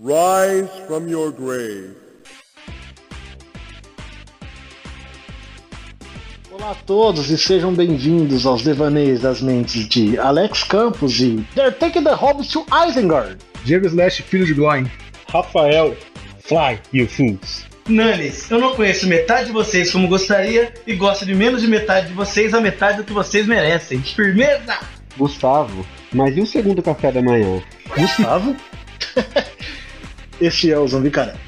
Rise from your grave. Olá a todos e sejam bem-vindos aos devaneios das mentes de Alex Campos e They're Taking the Hobbits to Isengard. Diego Slash, filho de Gloin. Rafael, Fly, you fools. Nanes, eu não conheço metade de vocês como gostaria e gosto de menos de metade de vocês a metade do que vocês merecem. Firmeza! Gustavo, mas e o segundo café da manhã? Gustavo? Esse é o Zumbi Careca.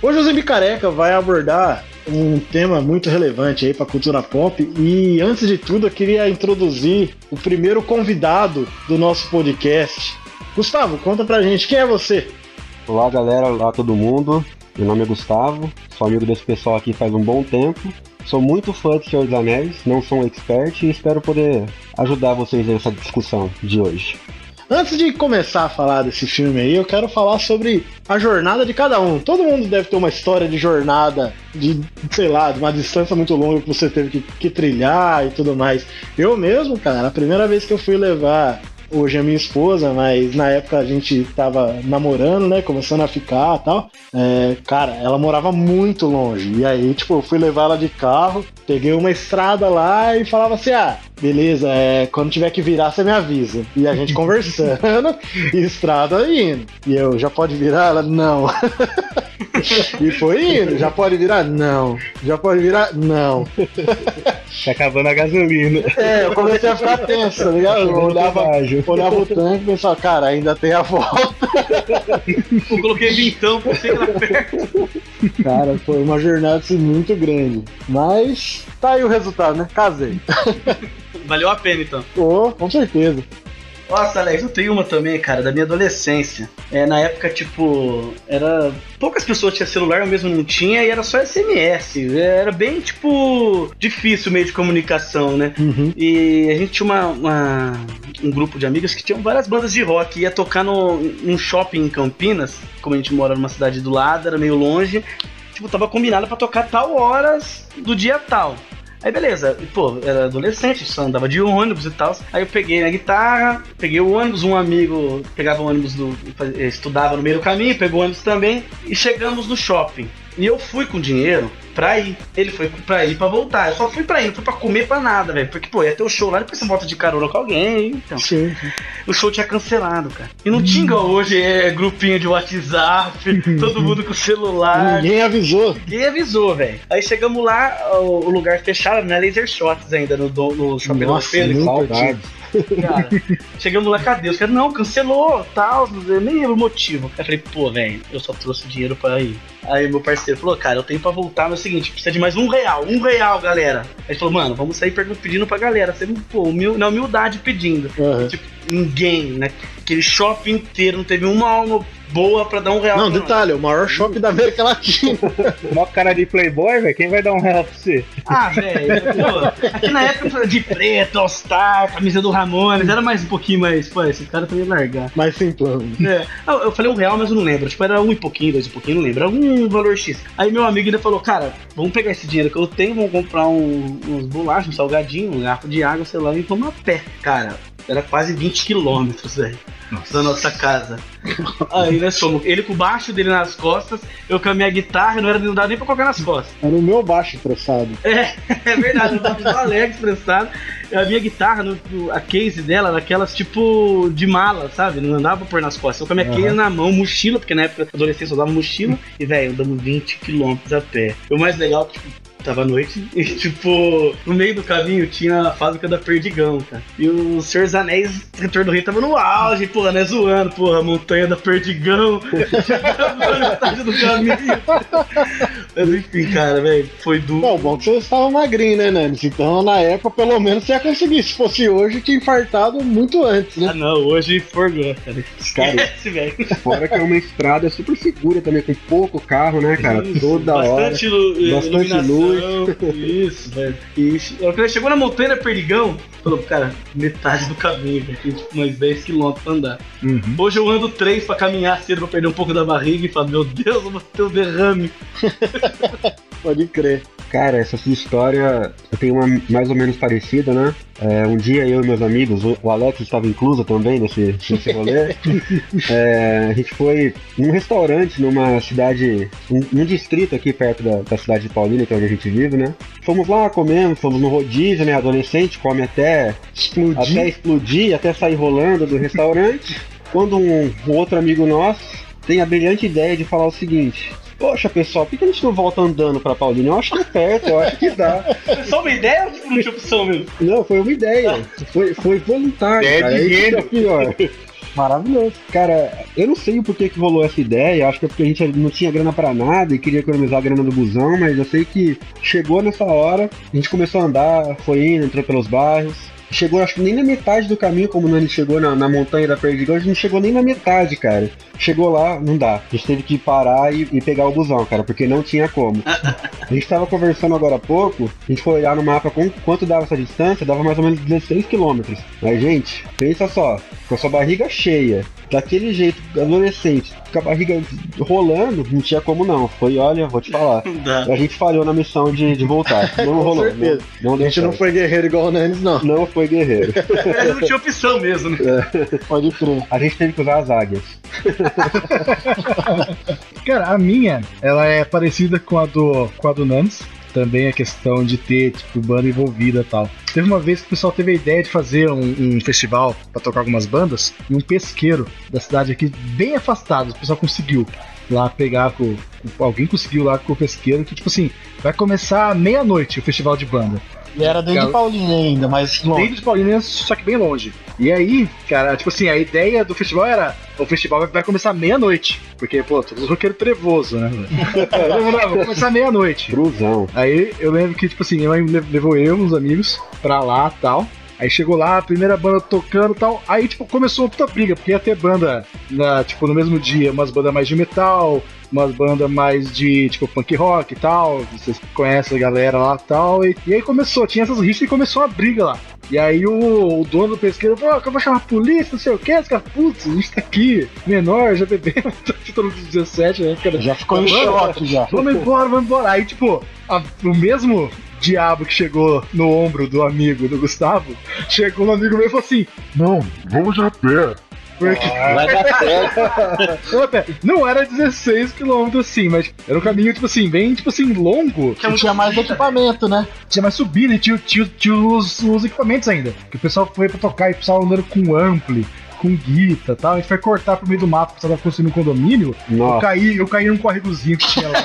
Hoje o Zumbi Careca vai abordar um tema muito relevante aí para a cultura pop e antes de tudo eu queria introduzir o primeiro convidado do nosso podcast. Gustavo, conta pra gente quem é você. Olá galera, olá todo mundo. Meu nome é Gustavo, sou amigo desse pessoal aqui faz um bom tempo. Sou muito fã de Senhor dos Anéis, não sou um expert e espero poder ajudar vocês nessa discussão de hoje. Antes de começar a falar desse filme aí, eu quero falar sobre a jornada de cada um. Todo mundo deve ter uma história de jornada, de, sei lá, de uma distância muito longa que você teve que, que trilhar e tudo mais. Eu mesmo, cara, a primeira vez que eu fui levar hoje é minha esposa, mas na época a gente tava namorando, né? Começando a ficar e tal. É, cara, ela morava muito longe. E aí, tipo, eu fui levar ela de carro, peguei uma estrada lá e falava assim: ah, beleza, é, quando tiver que virar, você me avisa. E a gente conversando, e estrada indo. E eu, já pode virar? Ela, não. e foi indo, já pode virar? Não. Já pode virar? Não. Tá acabando a gasolina. É, eu comecei a ficar tenso, tá ligado? Eu olhava, olhava o tanque e pensava, cara, ainda tem a volta. Eu coloquei vintão pra chegar perto. Cara, foi uma jornada assim, muito grande. Mas tá aí o resultado, né? Casei. Valeu a pena então. Pô, com certeza. Nossa, Alex, eu tenho uma também, cara, da minha adolescência. É, na época, tipo, era. Poucas pessoas tinham celular, eu mesmo não tinha, e era só SMS. Era bem, tipo, difícil o meio de comunicação, né? Uhum. E a gente tinha uma, uma- um grupo de amigas que tinham várias bandas de rock. Ia tocar no, num shopping em Campinas, como a gente mora numa cidade do lado, era meio longe. Tipo, tava combinado pra tocar tal horas do dia tal. Aí beleza, pô, era adolescente, só andava de ônibus e tal. Aí eu peguei a guitarra, peguei o ônibus, um amigo pegava o ônibus do. estudava no meio do caminho, pegou o ônibus também, e chegamos no shopping. E eu fui com dinheiro pra ir. Ele foi pra ir pra voltar. Eu só fui pra ir, não fui pra comer pra nada, velho. Porque, pô, ia ter o show lá, depois você volta de carona com alguém. Então, Sim. o show tinha cancelado, cara. E não tinha igual hoje, é grupinho de WhatsApp, todo mundo com celular. Ninguém avisou. Ninguém avisou, velho. Aí chegamos lá, o, o lugar fechado, né? Laser Shots ainda no, do- no shopping do Nossa, nunca Saudades. Cara, chegamos lá, cadê? Os caras, não, cancelou, tal, eu nem lembro o motivo. Aí eu falei, pô, velho, eu só trouxe dinheiro pra ir. Aí meu parceiro falou, cara, eu tenho pra voltar, mas é o seguinte, precisa de mais um real, um real, galera. Aí ele falou, mano, vamos sair pedindo pra galera. Você, pô, humil- na humildade pedindo. Aham. Tipo, ninguém, né? Aquele shopping inteiro, não teve uma alma boa pra dar um real. Não, detalhe, o maior shopping da América Latina. Mó cara de playboy, velho. Quem vai dar um real pra você? Ah, velho, aqui na época de preto, All Star, camisa do Ramones, era mais um pouquinho mais, pô, esse cara também largar. Mas simplão. É, ah, eu falei um real, mas eu não lembro. Tipo, era um e pouquinho, dois e pouquinho, não lembro. Era um valor X. Aí meu amigo ainda falou, cara, vamos pegar esse dinheiro que eu tenho, vamos comprar um, uns bolachas, um salgadinho, um garfo de água, sei lá, e vamos a pé. Cara, era quase 20 quilômetros, velho. Da nossa casa. Aí nós fomos, ele com o baixo dele nas costas, eu com a minha guitarra, não era não dava nem pra colocar nas costas. Era o meu baixo emprestado. É, é verdade, eu tava com o Alex prestado. A minha guitarra, no- a case dela, era aquelas tipo de mala, sabe? Não andava pra pôr nas costas. Eu com a minha case na mão, mochila, porque na época adolescência eu usava mochila. E, velho, andamos 20 km a pé. E o mais legal, tipo, tava à noite e, tipo, no meio do caminho tinha a fábrica da Perdigão, cara. E o Senhor dos Anéis, Retorno do Rei, tava no auge, porra, né? Zoando, porra, montanha da Perdigão. Do caminho. Mas enfim, cara, velho, foi duro. Bom, bom que vocês estavam magrinhos, né, Nanis? Então, na época, pelo menos, você ia conseguir. Se fosse hoje, tinha infartado muito antes, né? Ah não, hoje forgou, cara. Cara, Esquece, velho. Fora que é uma estrada super segura também, com pouco carro, né, cara? Toda hora. Bastante, lu- Bastante iluminação. Isso, velho. Quando ele chegou na montanha Perdigão, falou, cara, metade do caminho, velho. Tem tipo mais 10 km pra andar. Uhum. Hoje eu ando 3 pra caminhar cedo pra perder um pouco da barriga e falo, meu Deus, eu vou ter um derrame. Pode crer. Cara, essa sua história eu tenho uma mais ou menos parecida, né? É, um dia eu e meus amigos, o- Alex estava incluso também nesse, nesse rolê. É, a gente foi num restaurante numa cidade, um, um distrito aqui perto da, da cidade de Paulínia, que é onde a gente vive, né? Fomos lá, comemos, fomos no rodízio, né? Adolescente come até Explodir. até explodir, até sair rolando do restaurante. Quando um, um outro amigo nosso tem a brilhante ideia de falar o seguinte: Poxa, pessoal, por que a gente não volta andando pra Paulínia? Eu acho que é perto, eu acho que dá. Foi só uma ideia ou tipo, não tinha opção mesmo? Não, foi uma ideia. Foi, foi voluntário. Ideia cara. que é pior. Maravilhoso. Cara, eu não sei o porquê que rolou essa ideia. Acho que é porque a gente não tinha grana pra nada e queria economizar a grana do busão, mas eu sei que chegou nessa hora, a gente começou a andar, foi indo, entrou pelos bairros. Chegou, acho que nem na metade do caminho, como o Nani chegou na, na montanha da Perdigão, a gente não chegou nem na metade, cara. Chegou lá, não dá. A gente teve que parar e, e pegar o busão, cara, porque não tinha como. A gente tava conversando agora há pouco, a gente foi olhar no mapa com, quanto dava essa distância, dava mais ou menos 16 quilômetros. Mas, gente, pensa só, com a sua barriga cheia, daquele jeito, adolescente, com a barriga rolando, não tinha como não. Foi, olha, vou te falar. A gente falhou na missão de, de voltar. Não rolou. certeza. Não, não A gente não foi guerreiro igual o Nanis, não. Não foi guerreiro. Mas não tinha opção mesmo, né? Pode crer. A gente teve que usar as águias. Cara, a minha, ela é parecida com a do, com a do Nans. Também a questão de ter, tipo, banda envolvida e tal. Teve uma vez que o pessoal teve a ideia de fazer um, um festival pra tocar algumas bandas em um pesqueiro da cidade aqui, bem afastado. O pessoal conseguiu lá pegar com. com- Alguém conseguiu lá com o pesqueiro que, tipo assim, vai começar meia-noite o festival de banda. E era dentro Gal- de Paulinha ainda, mas longe. Dentro de Paulínia, só que bem longe. E aí, cara, tipo assim, a ideia do festival era: o festival vai- vai começar meia-noite. Porque, pô, todos roqueiro trevoso, né? velho? Não, não, vai começar meia-noite. Cruzão. Aí eu lembro que, tipo assim, minha mãe le- levou eu, uns amigos, pra lá tal. Aí chegou lá, a primeira banda tocando e tal. Aí, tipo, começou uma puta briga, porque ia ter banda, na, tipo, no mesmo dia, umas bandas mais de metal, umas bandas mais de, tipo, punk rock e tal. Vocês conhecem a galera lá e tal. E, aí começou, tinha essas rixas e começou uma briga lá. E aí o, o dono do pesqueiro falou, "Ah, que eu vou chamar a polícia, não sei o que, os caras, putz, a gente tá aqui, menor, já bebeu, todo mundo 17, né, cara? Já ficou em choque já. Vamos embora, vamos embora. Aí, tipo, a- o mesmo diabo que chegou no ombro do amigo do Gustavo, chegou no amigo meu e falou assim: Não, vamos a pé. porque Vai dar certo. Eu até- não era 16 quilômetros assim, mas era um caminho, tipo assim, bem, tipo assim, longo. E tinha mais equipamento, né? Tinha mais subida e tinha, tinha, tinha os, os equipamentos ainda. Que o pessoal foi pra tocar e o pessoal andando com ampli, com guita e tal. A gente foi cortar pro meio do mato, porque tava construindo um condomínio. Eu Nossa. caí, eu caí num córregozinho que tinha lá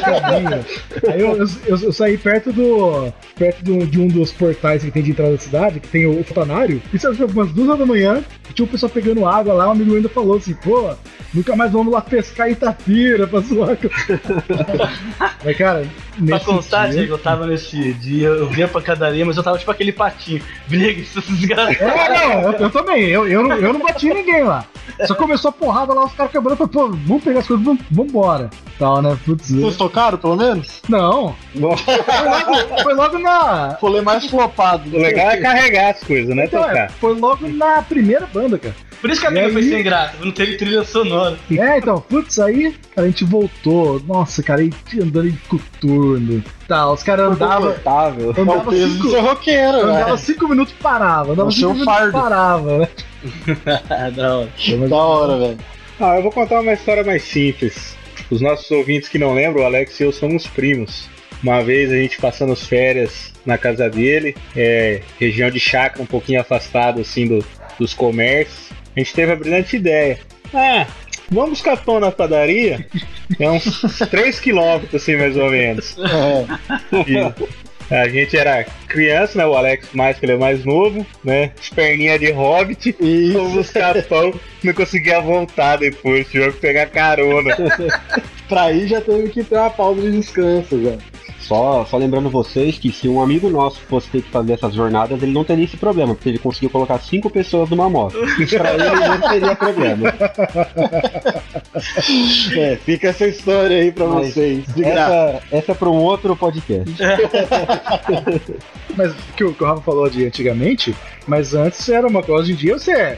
caminho. Aí eu, eu, eu- eu saí perto do. perto de um, de um dos portais que tem de entrada da cidade, que tem o, o fontanário. Isso era tipo, umas duas horas da manhã, e tinha um pessoal pegando água lá, um amigo ainda falou assim, pô, nunca mais vamos lá pescar Itapira pra zoar. com-" Mas, cara, Pra nesse constar, dia- Diego, eu tava nesse dia, eu vinha pra cadaria, mas eu tava tipo aquele patinho. Briga, esses desgraçados. É, não, eu, eu também, eu, eu, não, eu não bati ninguém lá. Só começou a porrada lá, os caras quebrando, eu falei, pô, vamos pegar as coisas, vamos, vambora. Tal, né? Putz, Vocês tocaram, pelo menos? não. Foi logo, foi logo na. Rolê mais flopado. O legal é carregar as coisas, né, Então, é, tocar? foi logo na primeira banda, cara. Por isso que a E briga foi aí? sem graça, não teve trilha sonora. É, então, putz, aí, a gente voltou. Nossa, cara, aí andando em coturno. Tá, os caras andavam. É Andava peso de cinco, roqueiro, andava né? cinco minutos e parava. Andava O cinco minutos fardo. parava, né? Da hora. Da hora, velho. Ah, eu vou contar uma história mais simples. Os nossos ouvintes que não lembram, o Alex e eu somos primos. Uma vez a gente passando as férias na casa dele, é, região de chácara, um pouquinho afastado assim do- dos comércios, a gente teve a brilhante ideia. Ah, vamos buscar pão na padaria? É uns 3 quilômetros assim mais ou menos. É. E a gente era criança, né? O Alex mais, que ele é mais novo, né? As perninhas de hobbit. E Fomos buscar pão, não conseguia voltar depois, tivemos que pegar carona. pra ir já teve que ter uma pausa de descanso, velho. Só, só lembrando vocês que se um amigo nosso fosse ter que fazer essas jornadas, ele não teria esse problema, porque ele conseguiu colocar cinco pessoas numa moto. pra ele não teria problema. É, fica essa história aí pra Mas vocês. De graça. Essa, essa é para um outro podcast. Mas o que, o que o Rafa falou de antigamente, mas antes era uma coisa, hoje em dia você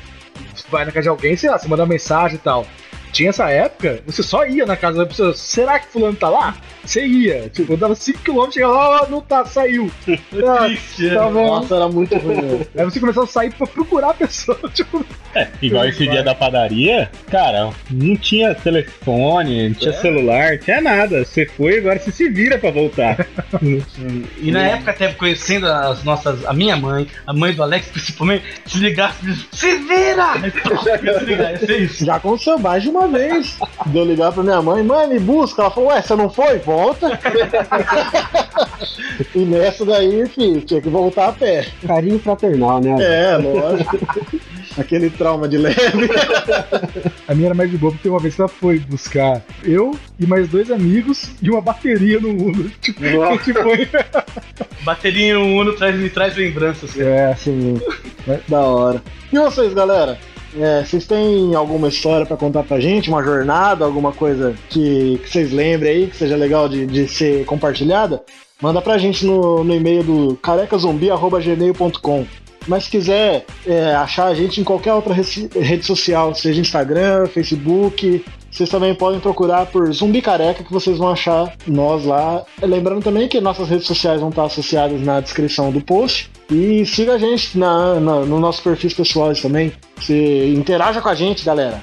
vai na casa de alguém, sei lá, você manda mensagem e tal. Tinha essa época, você só ia na casa da pessoa. Será que fulano tá lá? Você ia. Tipo, dava 5km, chegava lá, não tá, saiu. Ah, tá bom. Nossa, era muito ruim. né? Aí você começava a sair pra procurar a pessoa. Tipo, É, igual esse dia da padaria, cara, não tinha telefone, não tinha É? celular, não tinha nada. Você foi, agora você se vira pra voltar. E na época, até conhecendo as nossas. A minha mãe, a mãe do Alex principalmente, se ligasse e disse, se vira! Se ligar, ia ser isso. Já aconteceu mais de uma vez. De eu ligar pra minha mãe, mãe, me busca. Ela falou, ué, você não foi? Volta. e nessa daí, filho, tinha que voltar a pé. Carinho fraternal, né? É, lógico. Aquele trauma de leve. a minha era mais de boa, porque uma vez ela foi buscar eu e mais dois amigos e uma bateria no Uno. Tipo. Bateria no Uno traz, me traz lembranças. É, assim. da hora. E vocês, galera? É, vocês têm alguma história pra contar pra gente? Uma jornada, alguma coisa que, que vocês lembrem aí, que seja legal de, de ser compartilhada? Manda pra gente no, no e-mail do carecazumbi.gmail.com. Mas se quiser é, achar a gente em qualquer outra rede social, seja Instagram, Facebook, vocês também podem procurar por Zumbi Careca que vocês vão achar nós lá. Lembrando também que nossas redes sociais vão estar associadas na descrição do post. E siga a gente na, na, no nosso perfis pessoais também. Se interaja com a gente, galera.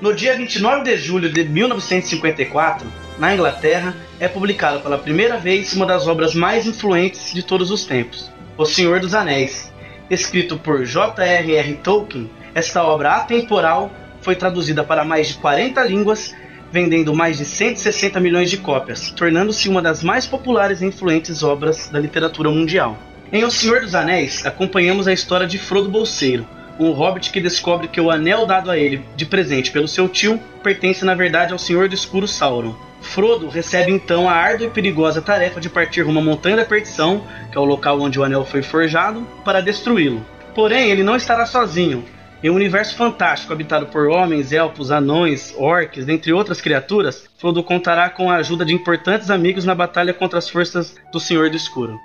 No dia 29 de julho de 1954, na Inglaterra, é publicada pela primeira vez uma das obras mais influentes de todos os tempos, O Senhor dos Anéis. Escrito por J.R.R. Tolkien, esta obra atemporal foi traduzida para mais de 40 línguas, vendendo mais de 160 milhões de cópias, tornando-se uma das mais populares e influentes obras da literatura mundial. Em O Senhor dos Anéis, acompanhamos a história de Frodo Bolseiro, um hobbit que descobre que o anel dado a ele de presente pelo seu tio pertence na verdade ao Senhor do Escuro Sauron. Frodo recebe então a árdua e perigosa tarefa de partir rumo à Montanha da Perdição, que é o local onde o anel foi forjado, para destruí-lo. Porém, ele não estará sozinho. Em um universo fantástico habitado por homens, elfos, anões, orcs, dentre outras criaturas, Frodo contará com a ajuda de importantes amigos na batalha contra as forças do Senhor do Escuro.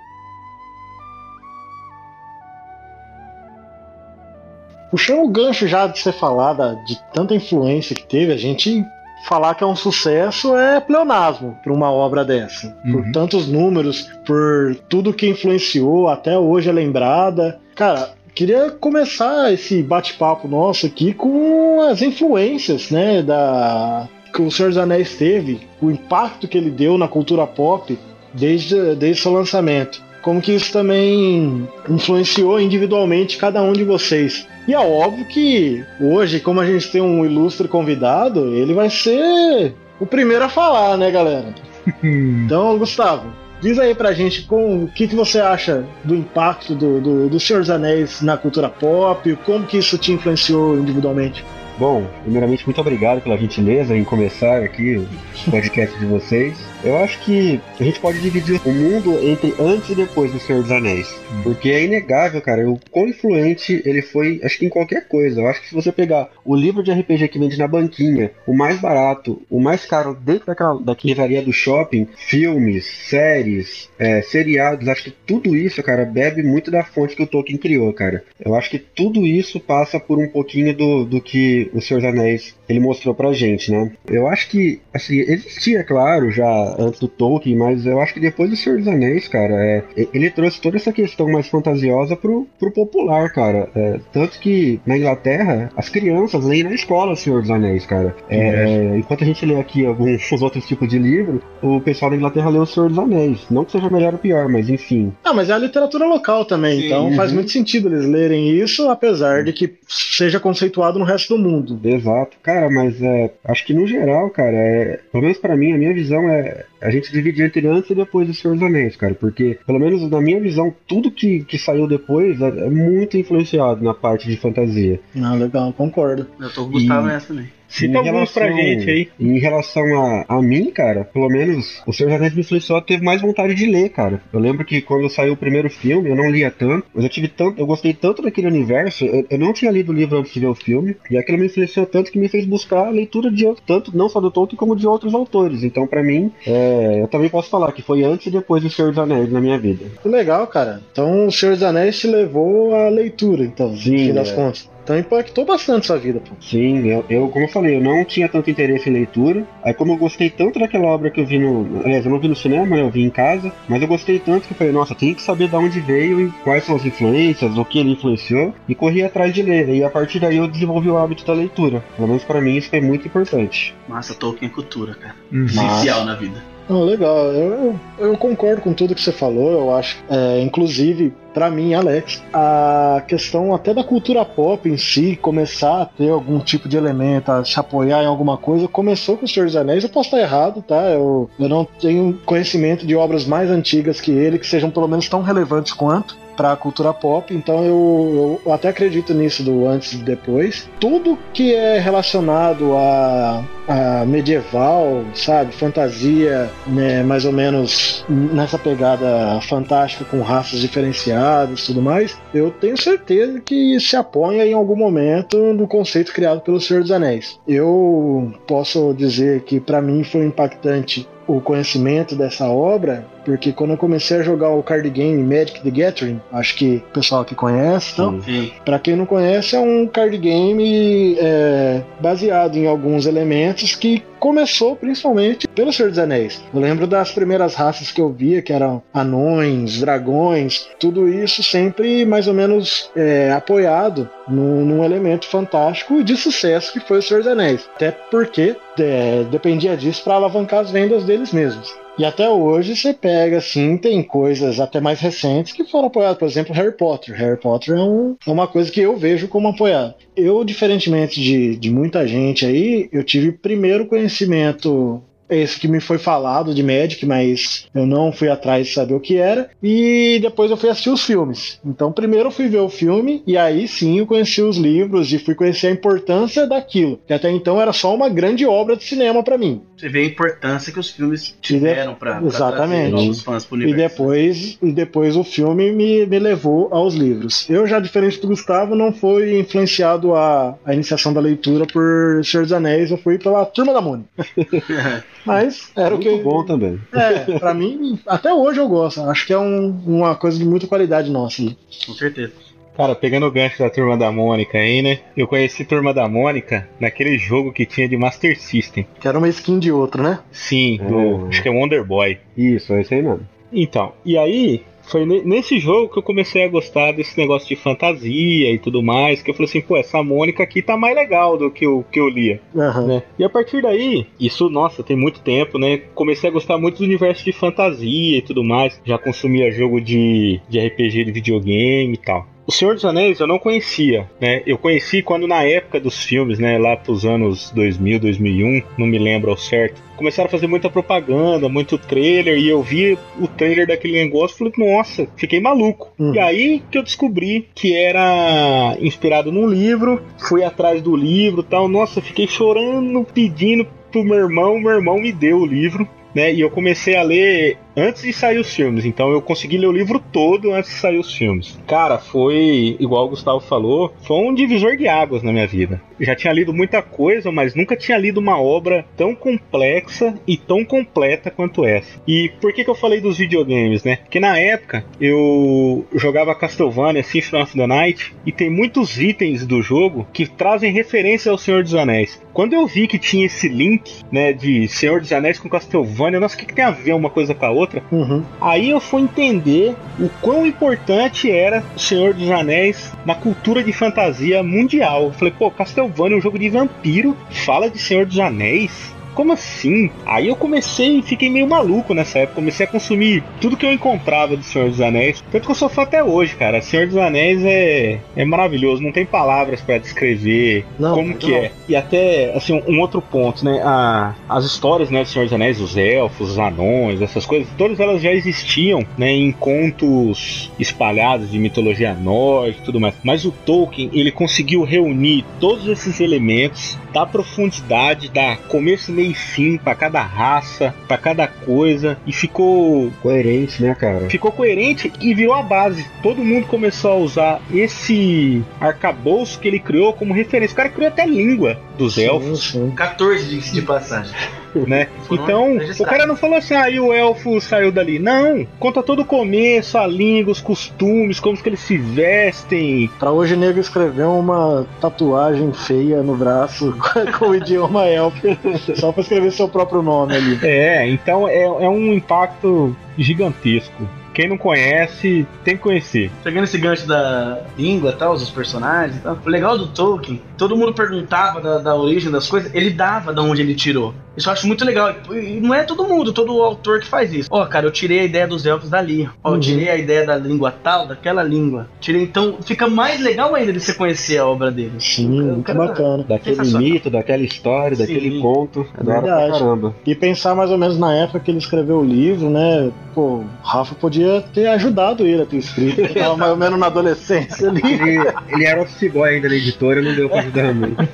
Puxando o gancho já de você falar da- de tanta influência que teve, a gente falar que é um sucesso é pleonasmo para uma obra dessa. Por Uhum. tantos números, por tudo que influenciou, até hoje é lembrada. Cara, queria começar esse bate-papo nosso aqui com as influências, né, da que o Senhor dos Anéis teve, o impacto que ele deu na cultura pop desde, desde seu lançamento. Como que isso também influenciou individualmente cada um de vocês. E é óbvio que hoje, como a gente tem um ilustre convidado, ele vai ser o primeiro a falar, né, galera? Então, Gustavo, diz aí pra gente com, o que, que você acha do impacto do, do, do Senhor dos Anéis na cultura pop, como que isso te influenciou individualmente. Bom, primeiramente, muito obrigado pela gentileza em começar aqui o podcast de vocês. Eu acho que a gente pode dividir o mundo entre antes e depois do Senhor dos Anéis. Porque é inegável, cara, o quão influente ele foi, acho que em qualquer coisa. Eu acho que se você pegar o livro de RPG que vende na banquinha, o mais barato, o mais caro dentro daquela, da livraria do shopping, filmes, séries, é, seriados, acho que tudo isso, cara, bebe muito da fonte que o Tolkien criou, cara. Eu acho que tudo isso passa por um pouquinho do, do que o Senhor dos Anéis ele mostrou pra gente, né? Eu acho que, assim, existia, claro, já antes do Tolkien, mas eu acho que depois do Senhor dos Anéis, cara, é, ele trouxe toda essa questão mais fantasiosa pro, pro popular, cara. É, tanto que na Inglaterra, as crianças leem na escola o Senhor dos Anéis, cara. É, enquanto a gente lê aqui alguns outros tipos de livro, o pessoal da Inglaterra lê o Senhor dos Anéis. Não que seja melhor ou pior, mas enfim. Ah, mas é a literatura local também, Sim. então faz Uhum. muito sentido eles lerem isso, apesar de que seja conceituado no resto do mundo. Exato, cara, mas é, acho que no geral, cara, é, pelo menos pra mim, a minha visão é a gente dividir entre antes e depois do Senhor dos Anéis, cara, porque pelo menos na minha visão, tudo que, que saiu depois é, é muito influenciado na parte de fantasia. Ah, legal, concordo. Eu tô com o Gustavo E- nessa também. Cita Em alguns pra relação- gente aí. Em relação a, a mim, cara, pelo menos o Senhor dos Anéis me influenciou a ter mais vontade de ler, cara. Eu lembro que quando saiu o primeiro filme, eu não lia tanto, mas eu tive tanto, eu gostei tanto daquele universo, eu, eu não tinha lido o livro antes de ver o filme, e aquilo me influenciou tanto que me fez buscar a leitura de outro, tanto não só do Tolkien como de outros autores. Então, pra mim, é, eu também posso falar que foi antes e depois do Senhor dos Anéis na minha vida. Que legal, cara. Então o Senhor dos Anéis te levou à leitura, então, no Sim, fim das é. contas. Então impactou bastante sua vida, pô. Sim, eu, eu, como eu falei, eu não tinha tanto interesse em leitura. Aí, como eu gostei tanto daquela obra que eu vi no. Aliás, eu não vi no cinema, né, eu vi em casa. Mas eu gostei tanto que eu falei, nossa, tem que saber de onde veio e quais são as influências, o que ele influenciou. E corri atrás de ler. E a partir daí eu desenvolvi o hábito da leitura. Pelo menos pra mim isso foi muito importante. Massa, Tolkien é cultura, cara. Uhum. Essencial na vida. Não, legal. Eu, eu, eu concordo com tudo que você falou. Eu acho, é, inclusive, pra mim, Alex, a questão até da cultura pop em si começar a ter algum tipo de elemento, a se apoiar em alguma coisa, começou com o Senhor dos Anéis. Eu posso estar errado, tá? Eu, eu não tenho conhecimento de obras mais antigas que ele que sejam pelo menos tão relevantes quanto para a cultura pop, então eu, eu até acredito nisso do antes e depois. Tudo que é relacionado a, a medieval, sabe, fantasia, né, mais ou menos nessa pegada fantástica com raças diferenciadas, e tudo mais, eu tenho certeza que se apoia em algum momento no conceito criado pelo Senhor dos Anéis. Eu posso dizer que para mim foi impactante o conhecimento dessa obra, porque quando eu comecei a jogar o card game Magic the Gathering, acho que o pessoal que conhece, então. Pra quem não conhece, é um card game é, baseado em alguns elementos que começou principalmente pelo Senhor dos Anéis. Eu lembro das primeiras raças que eu via, que eram anões, dragões, tudo isso sempre mais ou menos é, apoiado num, num elemento fantástico e de sucesso que foi o Senhor dos Anéis. Até porque é, dependia disso para alavancar as vendas deles mesmos. E até hoje você pega assim, tem coisas até mais recentes que foram apoiadas, por exemplo, Harry Potter. Harry Potter é, um- é uma coisa que eu vejo como apoiado. Eu, diferentemente de, de muita gente aí, eu tive primeiro conhecimento. Esse que me foi falado de Magic, mas eu não fui atrás de saber o que era. E depois eu fui assistir os filmes. Então, primeiro eu fui ver o filme, e aí sim eu conheci os livros e fui conhecer a importância daquilo. Que até então era só uma grande obra de cinema pra mim. Você vê a importância que os filmes tiveram pra, pra Exatamente. novos fãs pro E universo. depois, e depois o filme me, me levou aos livros. Eu, já diferente do Gustavo, não fui influenciado a, a iniciação da leitura por Senhor dos Anéis, eu fui pela Turma da Mônica. Mas era o Muito que. bom também. É, pra mim, até hoje eu gosto. Acho que é um- uma coisa de muita qualidade nossa. ali. Com certeza. Cara, pegando o gancho da Turma da Mônica aí, né? Eu conheci Turma da Mônica naquele jogo que tinha de Master System. Que era uma skin de outro, né? Sim, do, Hum. acho que é Wonder Boy. Isso, é isso aí mesmo. Então, e aí foi ne- nesse jogo que eu comecei a gostar desse negócio de fantasia e tudo mais, que eu falei assim, pô, essa Mônica aqui tá mais legal do que o que eu lia, Aham. né? E a partir daí, isso, nossa, tem muito tempo, né? Comecei a gostar muito do universo de fantasia e tudo mais. Já consumia jogo de, de RPG de videogame e tal. O Senhor dos Anéis eu não conhecia, né? Eu conheci quando na época dos filmes, né? Lá pros anos 2000, 2001, não me lembro ao certo. Começaram a fazer muita propaganda, muito trailer, e eu vi o trailer daquele negócio e falei, nossa, fiquei maluco. Uhum. E aí que eu descobri que era inspirado num livro, fui atrás do livro e tal. Nossa, fiquei chorando, pedindo pro meu irmão, meu irmão me deu o livro. Né, e eu comecei a ler antes de sair os filmes, então eu consegui ler o livro todo antes de sair os filmes. Cara, foi, igual o Gustavo falou, foi um divisor de águas na minha vida. Já tinha lido muita coisa, mas nunca tinha lido uma obra tão complexa e tão completa quanto essa. E por que, que eu falei dos videogames, né? Porque na época eu jogava Castlevania Symphony of the Night e tem muitos itens do jogo que trazem referência ao Senhor dos Anéis. Quando eu vi que tinha esse link, né, de Senhor dos Anéis com Castlevania, nossa, o que, que tem a ver uma coisa com a outra? Uhum. Aí eu fui entender o quão importante era o Senhor dos Anéis na cultura de fantasia mundial. Eu falei, pô, Castlevania é um jogo de vampiro, fala de Senhor dos Anéis. Como assim? Aí eu comecei, fiquei meio maluco nessa época, comecei a consumir tudo que eu encontrava do Senhor dos Anéis. Tanto que eu sou fã até hoje, cara. Senhor dos Anéis é, é maravilhoso, não tem palavras pra descrever Não, como que é. E até, assim, um outro ponto, né? A, as histórias, né, do Senhor dos Anéis, os elfos, os anões, essas coisas, todas elas já existiam, né, em contos espalhados de mitologia nórdica e tudo mais. Mas o Tolkien, ele conseguiu reunir todos esses elementos, dar profundidade, dar começo, meio fim pra cada raça, pra cada coisa, e ficou Coerente, né, cara? ficou coerente e virou a base. Todo mundo começou a usar esse arcabouço que ele criou como referência. O cara criou até língua dos elfos, Sim, sim. 14 de, de passagem. Né? Então, o cara não falou assim, ah, e o elfo saiu dali. Não, conta todo o começo, a língua, os costumes, como que eles se vestem. Pra hoje nego escreveu uma tatuagem feia no braço com o idioma elfo, só pra escrever seu próprio nome ali. É, então é, é um impacto gigantesco. Quem não conhece, tem que conhecer. Pegando esse gancho da língua e tal, os personagens e tal. O legal do Tolkien, todo mundo perguntava da, da origem das coisas, ele dava da onde ele tirou. Isso eu acho muito legal. E não é todo mundo, todo autor que faz isso. Ó, cara, eu tirei a ideia dos elfos dali. Ó, eu Uhum. tirei a ideia da língua tal, daquela língua. Tirei, então fica mais legal ainda de você conhecer a obra dele. Sim, muito cara- bacana. Daquele mito, daquela história, daquele Sim. conto. É da hora pra Verdade. caramba. E pensar mais ou menos na época que ele escreveu o livro, né? Pô, o Rafa podia ter ajudado ele a ter escrito. Ele tava mais ou menos na adolescência ali. Ele, ele era office boy ainda na editora, não deu pra ajudar muito.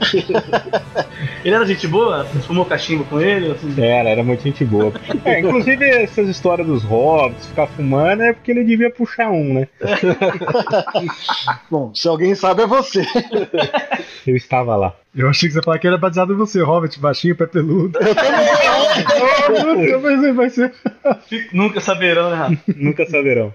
Ele era gente boa? Fumou cachimbo com ele? Assim, Era, era muito gente boa. É, inclusive, essas histórias dos hobbits, ficar fumando, é porque ele devia puxar um, né? Bom, se alguém sabe é você. Eu estava lá. Eu achei que você ia falar que era baseado em você, Hobbit, baixinho, pé peludo. Eu vai ser. Nunca saberão, né, Rafa? Nunca saberão.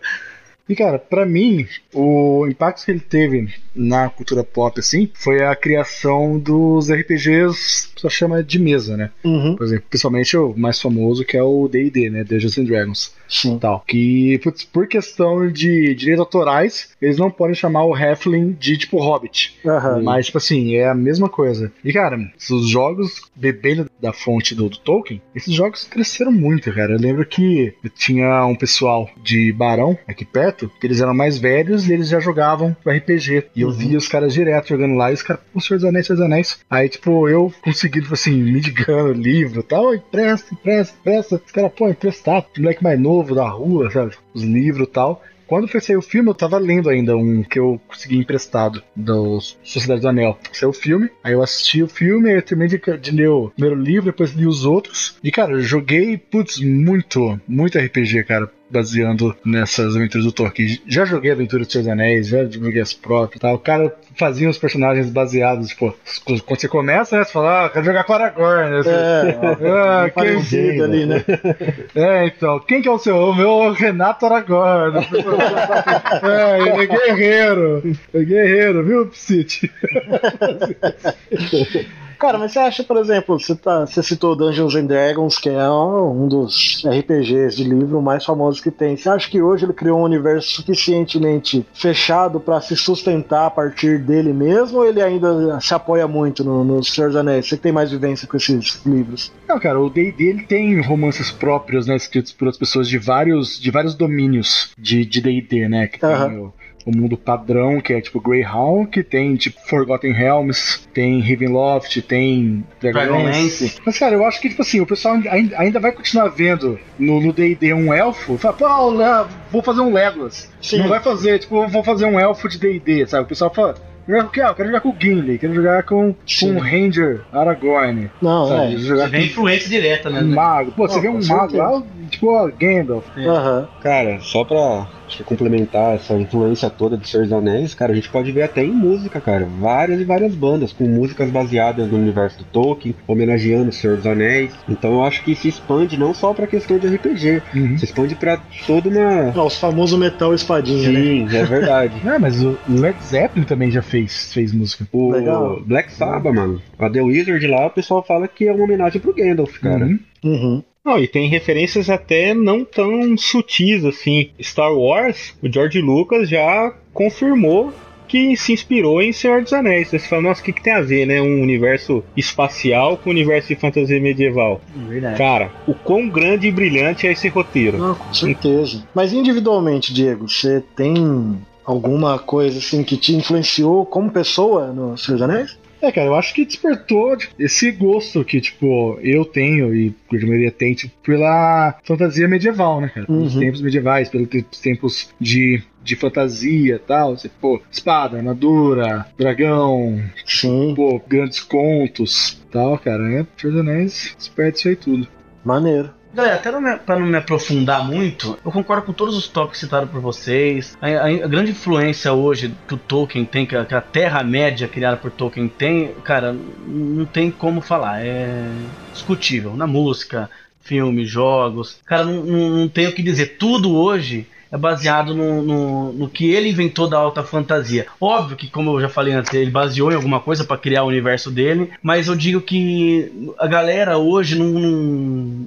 E cara, pra mim, o impacto que ele teve na cultura pop, assim, foi a criação dos RPGs, só chama de mesa, né? Uhum. Por exemplo, principalmente o mais famoso que é o D&D, né? Dungeons and Dragons. Sim. Tal. Que, putz, por questão de direitos autorais, eles não podem chamar o Halfling de, tipo, Hobbit. Aham. Mas, tipo assim, é a mesma coisa. E, cara, os jogos bebendo da fonte do, do Tolkien, esses jogos cresceram muito, cara. Eu lembro que tinha um pessoal de Barão aqui perto, que eles eram mais velhos e eles já jogavam RPG. E eu Uhum. via os caras direto jogando lá e os caras, o Senhor dos Anéis, Senhor dos Anéis. Aí, tipo, eu consegui, tipo assim, me digando livro e tal, empresta, empresta, empresta. Os caras, pô, emprestar, moleque mais novo da rua, sabe? Os livros e tal. Quando foi sair o filme, eu tava lendo ainda um que eu consegui emprestado do Sociedade do Anel. Saiu o filme, aí eu assisti o filme, aí eu terminei de, de ler o primeiro livro, depois li os outros. E, cara, eu joguei, putz, muito, muito RPG, cara. Baseando nessas aventuras do Tolkien. Já joguei a aventura dos Anéis, já joguei as próprias e tal. O cara fazia os personagens baseados, tipo, quando você começa, né? Você fala, ah, quero jogar com Aragorn. Né? Você- É, Ah, quem parecido ali, né? é, então, quem que é o seu? O meu é o Renato Aragorn. é, ele é guerreiro. É guerreiro, viu, Psit? Cara, mas você acha, por exemplo, você, tá, você citou Dungeons and Dragons, que é um dos RPGs de livro mais famosos que tem. Você acha que hoje ele criou um universo suficientemente fechado pra se sustentar a partir dele mesmo, ou ele ainda se apoia muito no, no Senhor dos Anéis? Você que tem mais vivência com esses livros. Não, cara, o D&D ele tem romances próprios, né, escritos por outras pessoas de vários, de vários domínios de D&D, né, que tem Aham. o, o mundo padrão, que é tipo Greyhound, que tem tipo Forgotten Realms, tem Ravenloft, tem Dragonlance. Mas, cara, eu acho que, tipo assim, o pessoal ainda, vai continuar vendo no D&D um elfo, fala, pô, vou fazer um Legolas. Sim. Não vai fazer, tipo, vou fazer um elfo de D&D, sabe? O pessoal fala, eu quero, eu quero jogar com o Gimli, quero jogar com, Sim. com o Ranger Aragorn, Não, sabe? é. Jogar Vem com influência direta, né? um mago. Pô, você Não, vê com um mago lá, tipo, ó, Gandalf. Aham. Cara, só pra complementar essa influência toda do Senhor dos Anéis, cara, a gente pode ver até em música, cara. Várias e várias bandas com músicas baseadas no universo do Tolkien, homenageando o Senhor dos Anéis. Então eu acho que se expande não só pra questão de RPG, Uhum. se expande pra toda uma. Ah, os famosos metal espadinha, né? Sim, é verdade. Ah, mas o Led Zeppelin também já fez, fez música. O Legal. Black Sabbath, mano. A The Wizard lá, o pessoal fala que é uma homenagem pro Gandalf, cara. Uhum. Uhum. Não, e tem referências até não tão sutis assim. Star Wars, o George Lucas já confirmou que se inspirou em Senhor dos Anéis. Você fala, nossa, o que, que tem a ver, né? Um universo espacial com um universo de fantasia medieval. Verdade. Cara, o quão grande e brilhante é esse roteiro. Não, com certeza. Mas individualmente, Diego, você tem alguma coisa assim que te influenciou como pessoa no Senhor dos Anéis? É, cara, eu acho que despertou tipo, esse gosto que, tipo, eu tenho e a maioria tem, tipo, pela fantasia medieval, né, cara? Pelos Uhum. tempos medievais, pelos te- tempos de, de fantasia e tal. Você, pô, espada, armadura, dragão, Sim, pô, grandes contos tal, cara. É, Senhor dos Anéis desperta isso aí tudo. maneiro. Galera, até pra não me aprofundar muito, eu concordo com todos os tópicos citados por vocês. A, a- a grande influência hoje que o Tolkien tem, que a, que a Terra-média criada por Tolkien tem, cara, não tem como falar. É discutível. Na música, filmes, jogos. Cara, não, não, não o que dizer. Tudo hoje é baseado no, no, no que ele inventou da alta fantasia. Óbvio que, como eu já falei antes, ele baseou em alguma coisa para criar o universo dele, mas eu digo que a galera hoje não, não-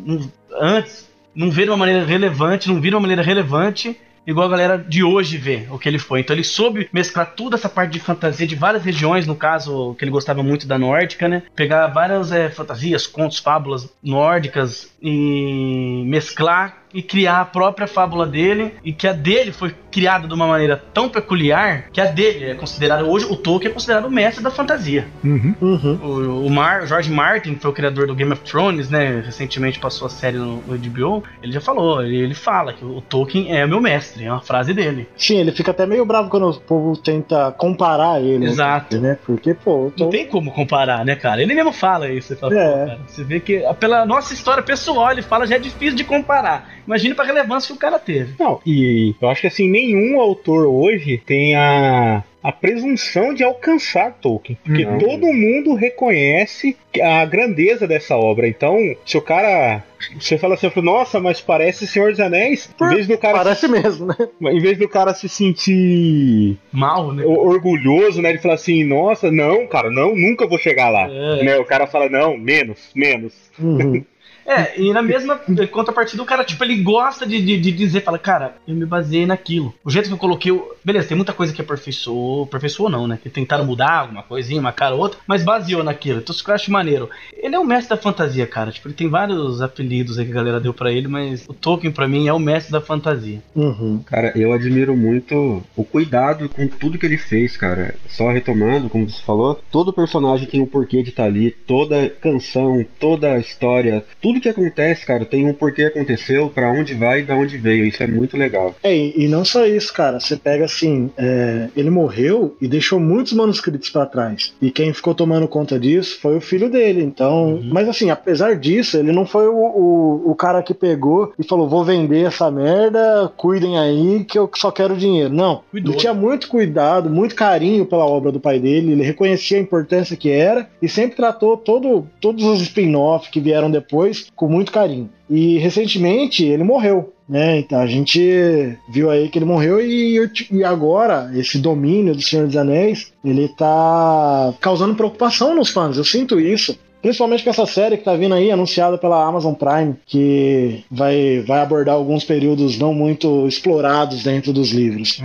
não- antes não vê de uma maneira relevante, não vira uma maneira relevante. Igual a galera de hoje vê o que ele foi. Então ele soube mesclar toda essa parte de fantasia de várias regiões, no caso, que ele gostava muito da nórdica, né? Pegar várias é, fantasias, contos, fábulas nórdicas e mesclar e criar a própria fábula dele. E que a dele foi criada de uma maneira tão peculiar que a dele é considerada. Hoje, o Tolkien é considerado o mestre da fantasia. Uhum. Uhum. O, o Mar, George Martin, que foi o criador do Game of Thrones, né? Recentemente passou a série no, no HBO. Ele já falou, ele, ele fala que o Tolkien é o meu mestre, é uma frase dele. Sim, ele fica até meio bravo quando o povo tenta comparar ele. Exato. Né? Porque, pô, tô... Não tem como comparar, né, cara? Ele mesmo fala isso. Você, fala, É. pô, cara, você vê que pela nossa história pessoal, ele fala, já é difícil de comparar. Imagina pra relevância que o cara teve. Não, e eu acho que assim, nenhum autor hoje tem a, a presunção de alcançar Tolkien. Porque Não. todo mundo reconhece a grandeza dessa obra. Então, se o cara. Você fala assim, nossa, mas parece Senhor dos Anéis, em vez do cara, Parece mesmo, né? em vez do cara se sentir Mal, né? orgulhoso, né? Ele fala assim, nossa, não, cara, não, nunca vou chegar lá. É. Né, o cara fala, não, menos, menos. Uhum. É, e na mesma contrapartida, o cara, tipo, ele gosta de, de, de dizer, fala, cara, eu me baseei naquilo. O jeito que eu coloquei. o- Beleza, tem muita coisa que aperfeiçoou. Aperfeiçoou não, né? Que tentaram mudar alguma coisinha, uma cara ou outra, mas baseou naquilo. Então isso que eu acho maneiro. Ele é o mestre da fantasia, cara. Tipo, ele tem vários apelidos aí que a galera deu pra ele, mas o Tolkien, pra mim, é o mestre da fantasia. Uhum. Cara, eu admiro muito o cuidado com tudo que ele fez, cara. Só retomando, como você falou, todo personagem tem um porquê de estar ali, toda canção, toda história, tudo que acontece, cara, tem um porquê aconteceu, pra onde vai e da onde veio. Isso é muito legal. É, e não só isso, cara. Você pega assim, é, ele morreu e deixou muitos manuscritos pra trás. E quem ficou tomando conta disso foi o filho dele. Então, mas assim, apesar disso, ele não foi o, o, o cara que pegou e falou: vou vender essa merda, cuidem aí que eu só quero dinheiro. Não. Cuidou. Ele tinha muito cuidado, muito carinho pela obra do pai dele. Ele reconhecia a importância que era e sempre tratou todo, todos os spin-offs que vieram depois com muito carinho. E recentemente ele morreu. Né, então a gente viu aí que ele morreu e, e agora esse domínio do Senhor dos Anéis ele tá causando preocupação nos fãs. Eu sinto isso. Principalmente com essa série que tá vindo aí, anunciada pela Amazon Prime, que vai, vai abordar alguns períodos não muito explorados dentro dos livros.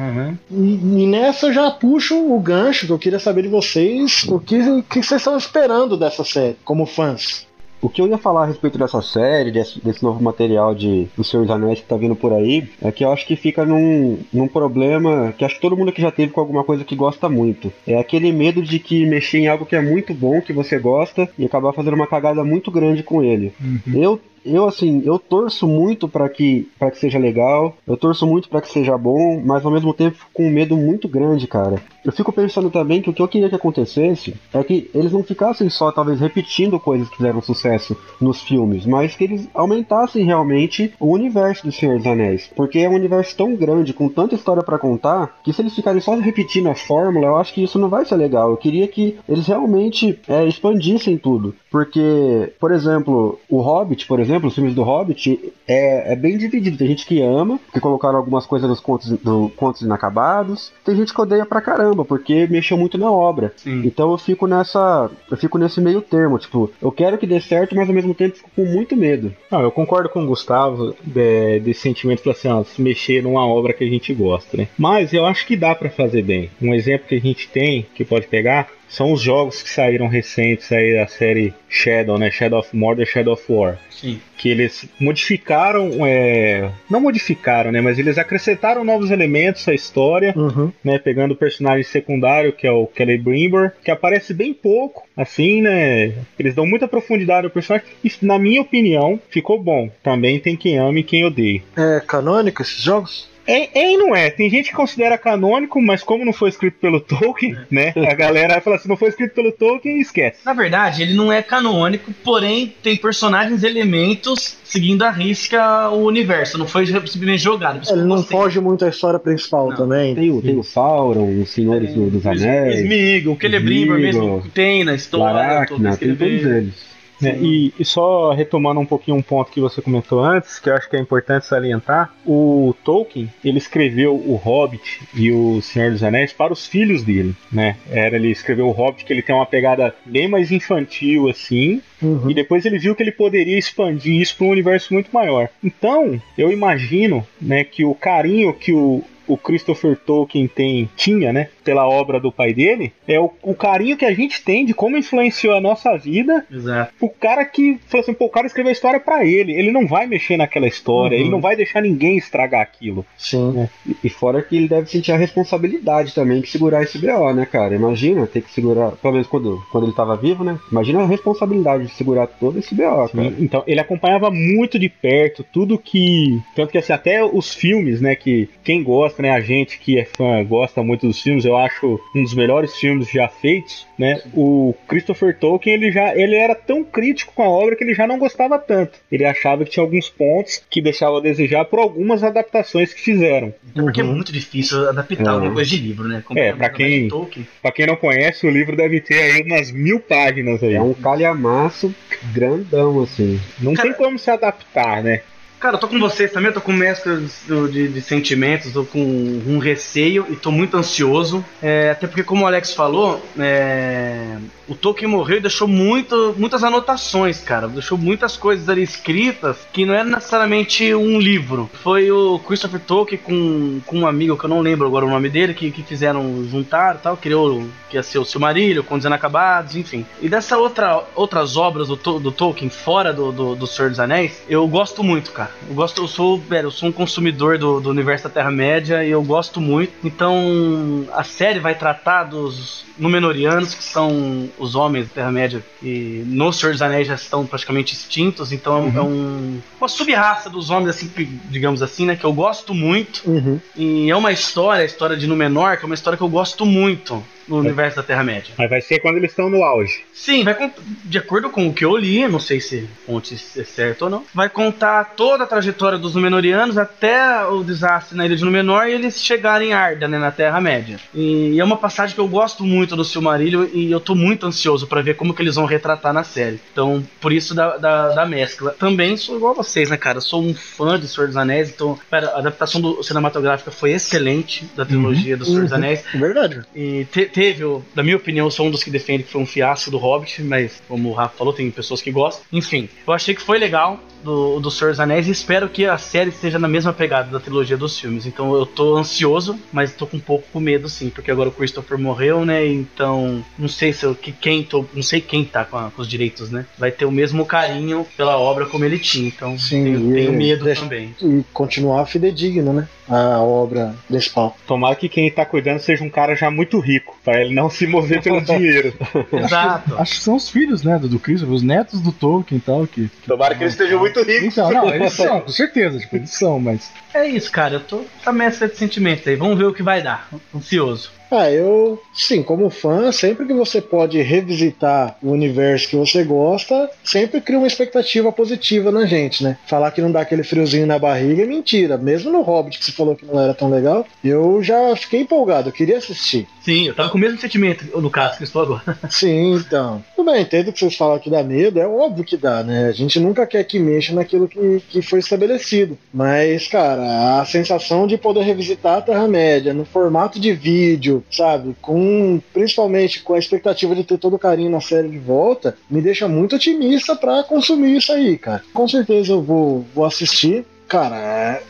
E, e nessa eu já puxo o gancho que eu queria saber de vocês, o que, o que vocês estão esperando dessa série, como fãs. O que eu ia falar a respeito dessa série, desse, desse novo material de O Senhor dos Anéis que tá vindo por aí, é que eu acho que fica num, num problema que acho que todo mundo aqui já teve com alguma coisa que gosta muito. É aquele medo de que mexer em algo que é muito bom, que você gosta, e acabar fazendo uma cagada muito grande com ele. Eu eu assim, eu torço muito para que para que seja legal, eu torço muito para que seja bom, mas ao mesmo tempo com um medo muito grande, cara. Eu fico pensando também que o que eu queria que acontecesse é que eles não ficassem só talvez repetindo coisas que fizeram sucesso nos filmes, mas que eles aumentassem realmente o universo do Senhor dos Anéis, porque é um universo tão grande, com tanta história para contar, que se eles ficarem só repetindo a fórmula, eu acho que isso não vai ser legal. Eu queria que eles realmente é, expandissem tudo, porque, por exemplo, o Hobbit, por exemplo exemplo, os filmes do Hobbit é, é bem dividido. Tem gente que ama, que colocaram algumas coisas nos contos, do, contos inacabados. Tem gente que odeia pra caramba, porque mexeu muito na obra. Sim. Então eu fico nessa. Eu fico nesse meio termo. Tipo, eu quero que dê certo, mas ao mesmo tempo fico com muito medo. Não, eu concordo com o Gustavo de- desse sentimento de assim, ó, se mexer numa obra que a gente gosta, né? Mas eu acho que dá pra fazer bem. Um exemplo que a gente tem, que pode pegar, são os jogos que saíram recentes aí da série Shadow, né? Shadow of Mordor, Shadow of War. Sim. Que eles modificaram, é... não modificaram, né? Mas eles acrescentaram novos elementos à história, Uhum. né? Pegando o personagem secundário, que é o Kelly Brimber, que aparece bem pouco, assim, né? Eles dão muita profundidade ao personagem. E, na minha opinião, ficou bom. Também tem quem ame e quem odeie. É canônico esses jogos? É, é e não é. Tem gente que considera canônico, mas como não foi escrito pelo Tolkien, né? A galera fala assim, não foi escrito pelo Tolkien, esquece. Na verdade, ele não é canônico, porém tem personagens e elementos seguindo a risca o universo. Não foi simplesmente jogado. Ele não gostei. foge muito à história principal Não. também. Tem o, tem o Sauron, os Senhores do- dos O Anéis, Smeagol, o Celebrimbor mesmo que tem na história. Laracna, tem todos eles. Né? E, e só retomando um pouquinho um ponto que você comentou antes, que eu acho que é importante salientar, o Tolkien, ele escreveu o Hobbit e o Senhor dos Anéis para os filhos dele, né? Era, ele escreveu o Hobbit que ele tem uma pegada bem mais infantil, assim, Uhum. E depois ele viu que ele poderia expandir isso para um universo muito maior. Então, eu imagino, né, que o carinho que o, o Christopher Tolkien tem, tinha, né, pela obra do pai dele, é o, o carinho que a gente tem de como influenciou a nossa vida. Exato. O cara que falou assim, pô, o cara escreveu a história para ele, ele não vai mexer naquela história, Uhum. ele não vai deixar ninguém estragar aquilo. Sim. E- E fora que ele deve sentir a responsabilidade também de segurar esse BO, né, cara? Imagina ter que segurar, pelo menos quando, quando ele tava vivo, né? Imagina a responsabilidade de segurar todo esse BO, cara. Então, ele acompanhava muito de perto tudo que. Tanto que assim, até os filmes, né? Que quem gosta, né? A gente que é fã gosta muito dos filmes, eu acho um dos melhores filmes já feitos, né? O Christopher Tolkien, ele já ele era tão crítico com a obra que ele já não gostava tanto. Ele achava que tinha alguns pontos que deixavam a desejar por algumas adaptações que fizeram. É porque é Uhum. muito difícil adaptar É. alguma coisa de livro, né? É, pra quem- de Tolkien. Pra quem não conhece, o livro deve ter aí umas mil páginas aí. É um calhamaço grandão, assim. Não Cara- tem como se adaptar, né? Cara, eu tô com vocês também, eu tô com mesclas de, de sentimentos, tô com um receio e tô muito ansioso. É, até porque, como o Alex falou, é, o Tolkien morreu e deixou muito, muitas anotações, cara. Deixou muitas coisas ali escritas que não era necessariamente um livro. Foi o Christopher Tolkien com, com um amigo, que eu não lembro agora o nome dele, que, que fizeram juntar tal, criou que ia ser o Silmarillion, Contos Inacabados, enfim. E dessa outra, outras obras do, do Tolkien, fora do, do, do Senhor dos Anéis, eu gosto muito, cara. Eu gosto, eu sou, velho, eu sou um consumidor do, do universo da Terra-média e eu gosto muito. Então, a série vai tratar dos Númenóreanos, que são os homens da Terra-média, e no Senhor dos Anéis já estão praticamente extintos, então é um, uma sub-raça dos homens, assim, que- digamos assim, né, que eu gosto muito. Uhum. E é uma história, a história de Númenor, que é uma história que eu gosto muito no universo da Terra-média. Mas vai ser quando eles estão no auge. Sim, vai de acordo com o que eu li, não sei se fonte é certa ou não, vai contar toda a trajetória dos Númenóreanos até o desastre na ilha de Númenor e eles chegarem em Arda, né, na Terra-média. E é uma passagem que eu gosto muito do Silmarillion e eu tô muito ansioso pra ver como que eles vão retratar na série. Então, por isso da, da, da mescla. Também sou igual a vocês, né, cara? Sou um fã de Senhor dos Anéis, então, cara, a adaptação do cinematográfica foi excelente da trilogia do Senhor dos Uhum. Anéis. É verdade. E te- teve, na minha opinião, sou um dos que defende que foi um fiasco do Hobbit, mas como o Rafa falou, tem pessoas que gostam. Enfim, eu achei que foi legal do, do Senhor dos Anéis e espero que a série esteja na mesma pegada da trilogia dos filmes. Então eu tô ansioso, mas tô com um pouco com medo sim, porque agora o Christopher morreu, né? Então não sei se eu, que quem tô, não sei quem tá com, a- com os direitos, né? Vai ter o mesmo carinho pela obra como ele tinha. Então Sim, tenho, tenho medo deixa- também. E continuar fidedigno, né? A obra principal. Tomara que quem tá cuidando seja um cara já muito rico, pra ele não se mover pelo dinheiro. Exato. Acho que são os filhos, né, do, do Christopher, os netos do Tolkien e tal, que... Tomara que eles estejam muito ricos. Então, não, eles são, com certeza, tipo, eles são, mas... É isso, cara. Eu tô com essa mescla de sentimentos aí. Vamos ver o que vai dar. Ansioso. Ah, eu, sim, como fã, sempre que você pode revisitar o universo que você gosta, sempre cria uma expectativa positiva na gente, né? Falar que não dá aquele friozinho na barriga é mentira. Mesmo no Hobbit, que você falou que não era tão legal, eu já fiquei empolgado, eu queria assistir. Sim, eu tava com o mesmo sentimento no caso que eu estou agora. Sim, então. Tudo bem, entendo que vocês falam que dá medo, é óbvio que dá, né? A gente nunca quer que mexa naquilo que, que foi estabelecido. Mas, cara, a sensação de poder revisitar a Terra-média no formato de vídeo, sabe? Com principalmente com a expectativa de ter todo o carinho na série de volta, me deixa muito otimista para consumir isso aí, cara. Com certeza eu vou, vou assistir. Cara,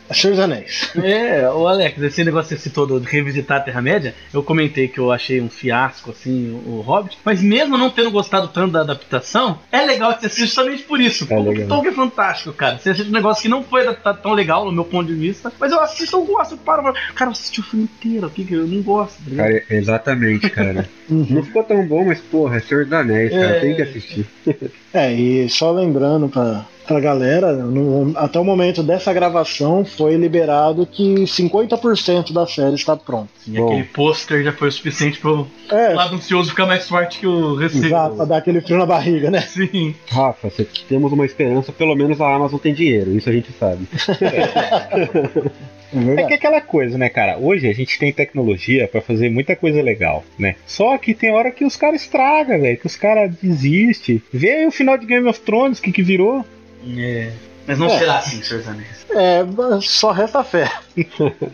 é Senhor dos Anéis. É, o Alex, esse negócio que você citou de revisitar a Terra-média, eu comentei que eu achei um fiasco, assim, o Hobbit, mas mesmo não tendo gostado tanto da adaptação, é legal que você justamente por isso. É o legal. Tolkien é fantástico, cara. Você assiste um negócio que não foi adaptado tão legal, no meu ponto de vista, mas eu assisto, eu gosto, eu paro, eu cara, eu assisti o filme inteiro que eu não gosto, tá? Cara, exatamente, cara. Não ficou tão bom, mas porra, é Senhor dos Anéis, cara. É. Tem que assistir. É, e só lembrando pra, pra galera, no- até o momento dessa gravação foi liberado que 50% da série está pronta. E Bom. aquele pôster já foi o suficiente pro É, lado ansioso ficar mais forte que o receio. exato, pra dar aquele frio na barriga, né? Sim. Rafa, se temos uma esperança, pelo menos a Amazon tem dinheiro, isso a gente sabe. É É que é aquela coisa, né, cara? Hoje a gente tem tecnologia pra fazer muita coisa legal, né? Só que tem hora que os caras estragam, velho, que os caras desistem. Vê aí o final de Game of Thrones, o que que virou? É. Mas não É. será assim, Senhor dos Anéis. É, só resta fé.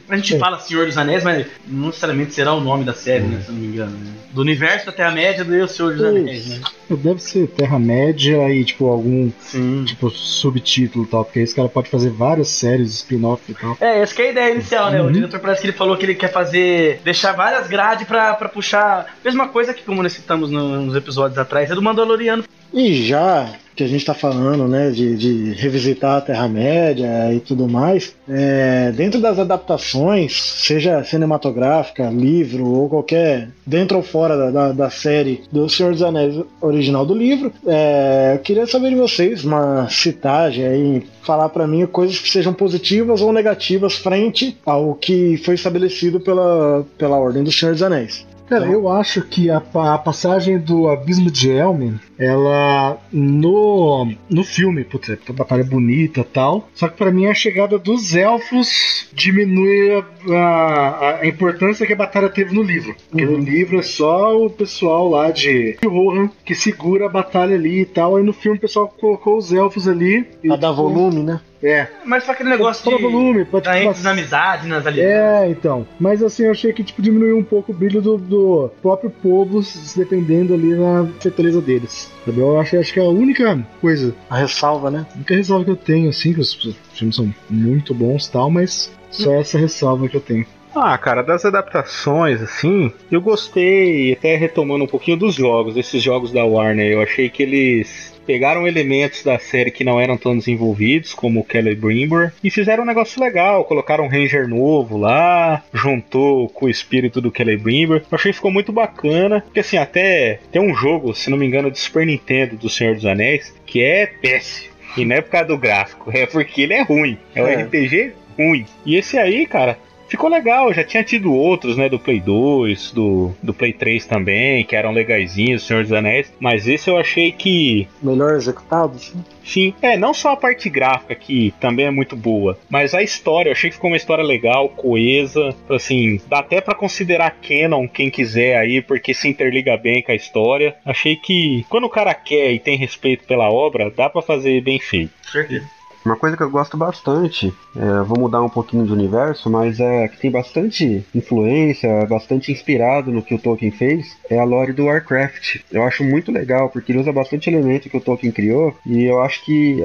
A gente fala Senhor dos Anéis, mas não necessariamente será o nome da série, né? Se eu não me engano. né? Do universo da Terra-média do Senhor dos Anéis, né? Deve ser Terra-média e, tipo, algum Sim. tipo subtítulo e tal, porque aí esse cara pode fazer várias séries, spin-off e tal. É, essa que é a ideia inicial, né? O Uhum. diretor parece que ele falou que ele quer fazer. deixar várias grades pra, pra puxar. Mesma coisa que, como nós citamos no- nos episódios atrás, é do Mandaloriano. E já que a gente tá falando, né, de, de revisitar a Terra-média e tudo mais, é, dentro das adaptações, seja cinematográfica, livro ou qualquer, dentro ou fora da, da, da série do Senhor dos Anéis original do livro, é, eu queria saber de vocês uma citagem aí, falar pra mim coisas que sejam positivas ou negativas frente ao que foi estabelecido pela, pela Ordem do Senhor dos Anéis. Cara, eu acho que a, a passagem do Abismo de Elmen, ela no no filme, putz, a batalha é bonita e tal. Só que pra mim a chegada dos elfos diminui a, a- a importância que a batalha teve no livro. Porque no livro é só o pessoal lá de Rohan que segura a batalha ali e tal. Aí no filme o pessoal colocou os elfos ali. e, Pra dar volume, né? É. Mas só aquele negócio Pra de. volume, pra, tipo, nas amizades, nas alianças. é, então. Mas assim, eu achei que tipo, diminuiu um pouco o brilho do, do próprio povo se defendendo ali na fortaleza deles. Sabe? Eu acho, acho que é a única coisa, A ressalva, né? a única ressalva que eu tenho, assim, que os filmes são muito bons e tal, mas só essa ressalva que eu tenho. Ah, cara, das adaptações, assim, eu gostei, até retomando um pouquinho dos jogos, esses jogos da Warner, eu achei que eles pegaram elementos da série que não eram tão desenvolvidos, como o Kelly Brimber, e fizeram um negócio legal, colocaram um Ranger novo lá, juntou com o espírito do Kelly Brimber, eu achei que ficou muito bacana, porque assim, até tem um jogo, se não me engano, de Super Nintendo do Senhor dos Anéis, que é péssimo. E não é por causa do gráfico, é porque ele é ruim. É um É. RPG ruim. E esse aí, cara, Ficou legal, já tinha tido outros, né, do Play 2, do, do Play 3 também, que eram legaisinhos, Senhor dos Anéis, mas esse eu achei que, Melhor executado, sim. sim, é, não só a parte gráfica, que também é muito boa, mas a história, eu achei que ficou uma história legal, coesa, assim, dá até pra considerar canon, quem quiser aí, porque se interliga bem com a história. Achei que, quando o cara quer e tem respeito pela obra, dá pra fazer bem feito. Certeza. Uma coisa que eu gosto bastante, é, vou mudar um pouquinho de universo, mas é que tem bastante influência, bastante inspirado no que o Tolkien fez, é a lore do Warcraft. Eu acho muito legal, porque ele usa bastante elemento que o Tolkien criou, e eu acho que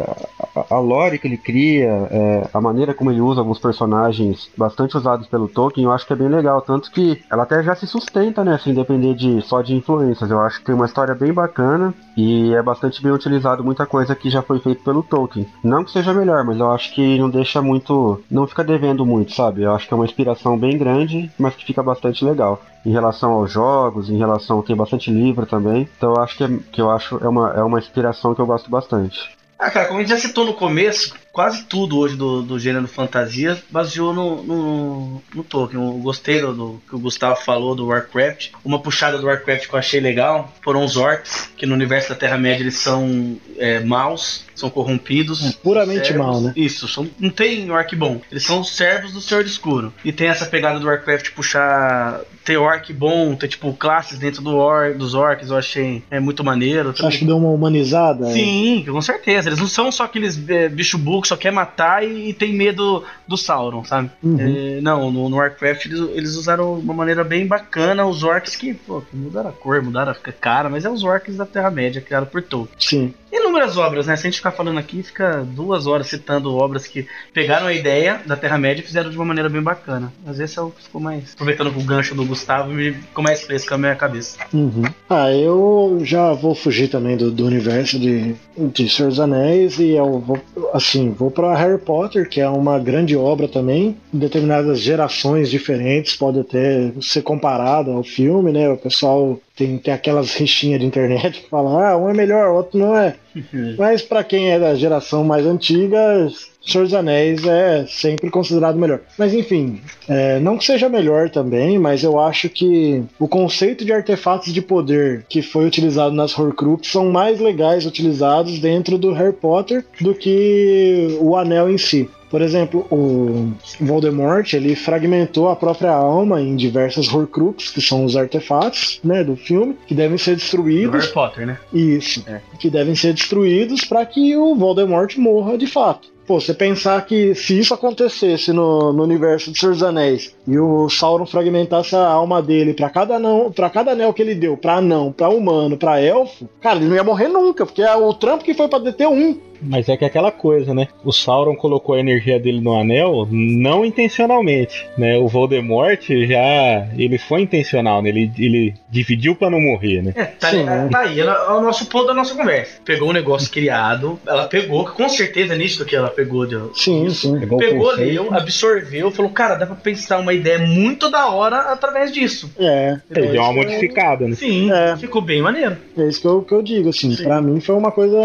a, a- lore que ele cria, é, a maneira como ele usa alguns personagens bastante usados pelo Tolkien, eu acho que é bem legal, tanto que ela até já se sustenta, né, sem depender de, só de influências. Eu acho que tem uma história bem bacana, e é bastante bem utilizado muita coisa que já foi feito pelo Tolkien. Não que seja melhor, mas eu acho que não deixa muito. não fica devendo muito, sabe? Eu acho que é uma inspiração bem grande, mas que fica bastante legal. Em relação aos jogos, em relação. tem bastante livro também. Então eu acho que, é, que eu acho é uma, é uma inspiração que eu gosto bastante. Ah, cara, como a gente já citou no começo, quase tudo hoje do, do gênero fantasia baseou no, no, no Tolkien. Eu gostei do, do que o Gustavo falou do Warcraft. Uma puxada do Warcraft que eu achei legal foram os orcs, que no universo da Terra-média eles são é, maus, são corrompidos. É puramente servos. mal, né? Isso, são, não tem orc bom. Eles são os servos do Senhor Escuro. E tem essa pegada do Warcraft puxar. ter orc bom, ter tipo classes dentro do or, dos orcs, eu achei é, muito maneiro. Você acha que deu uma humanizada? Sim, com certeza. Eles não são só aqueles é, bicho burro que só quer matar e, e tem medo do Sauron, sabe? Uhum. É, não, no, no Warcraft eles, eles usaram uma maneira bem bacana os orcs que, pô, mudaram a cor, mudaram a cara, mas é os orcs da Terra-média, criados por Tolkien. Sim. Inúmeras obras, né? Se a gente ficar falando aqui, fica duas horas citando obras que pegaram a ideia da Terra-média e fizeram de uma maneira bem bacana. Às vezes é o que ficou mais. Aproveitando o gancho do Gustavo, me ficou mais fresco na minha cabeça. Uhum. Ah, eu já vou fugir também do, do universo de, de Senhor dos Anéis e eu vou, assim, vou para Harry Potter, que é uma grande obra também. Em determinadas gerações diferentes pode até ser comparado ao filme, né? O pessoal tem, tem aquelas rixinhas de internet que falam, ah, um é melhor, o outro não é. Mas para quem é da geração mais antiga, Senhor dos Anéis é sempre considerado melhor. Mas enfim, é, não que seja melhor também, mas eu acho que o conceito de artefatos de poder que foi utilizado nas Horcruxes são mais legais utilizados dentro do Harry Potter do que o anel em si. Por exemplo, o Voldemort ele fragmentou a própria alma em diversas Horcruxes, que são os artefatos né, do filme, que devem ser Do destruídos. Harry Potter, né? Isso. É. Que devem ser destruídos para que o Voldemort morra de fato. Pô, você pensar que se isso acontecesse no, no universo de Senhor dos Anéis e o Sauron fragmentasse a alma dele pra cada anão, para cada anel que ele deu, pra anão, pra humano, pra elfo, cara, ele não ia morrer nunca, porque é o trampo que foi pra deter um. Mas é que é aquela coisa, né? O Sauron colocou a energia dele no anel não intencionalmente, né? O Voldemort já. Ele foi intencional, né? Ele, ele dividiu pra não morrer, né? É, tá, Sim. tá aí, ela- é o nosso ponto da nossa conversa. Pegou um negócio criado, ela pegou, com certeza nisso que ela pegou de, Sim, sim. Pegou Pegou, leu, absorveu, falou, cara, dá pra pensar uma ideia muito da hora através disso. É. Ele deu uma é- modificada, né? Sim, É. ficou bem maneiro. É isso que eu, que eu digo, assim, Sim. pra mim foi uma coisa,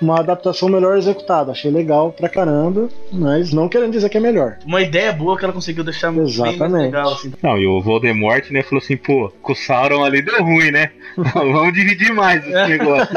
uma adaptação melhor executada. Achei legal pra caramba, mas não querendo dizer que é melhor. Uma ideia boa que ela conseguiu deixar bem mais Exatamente. legal, assim. Não, e o Voldemort, né, falou assim, pô, com o Sauron ali deu ruim, né? Vamos dividir mais esse negócio.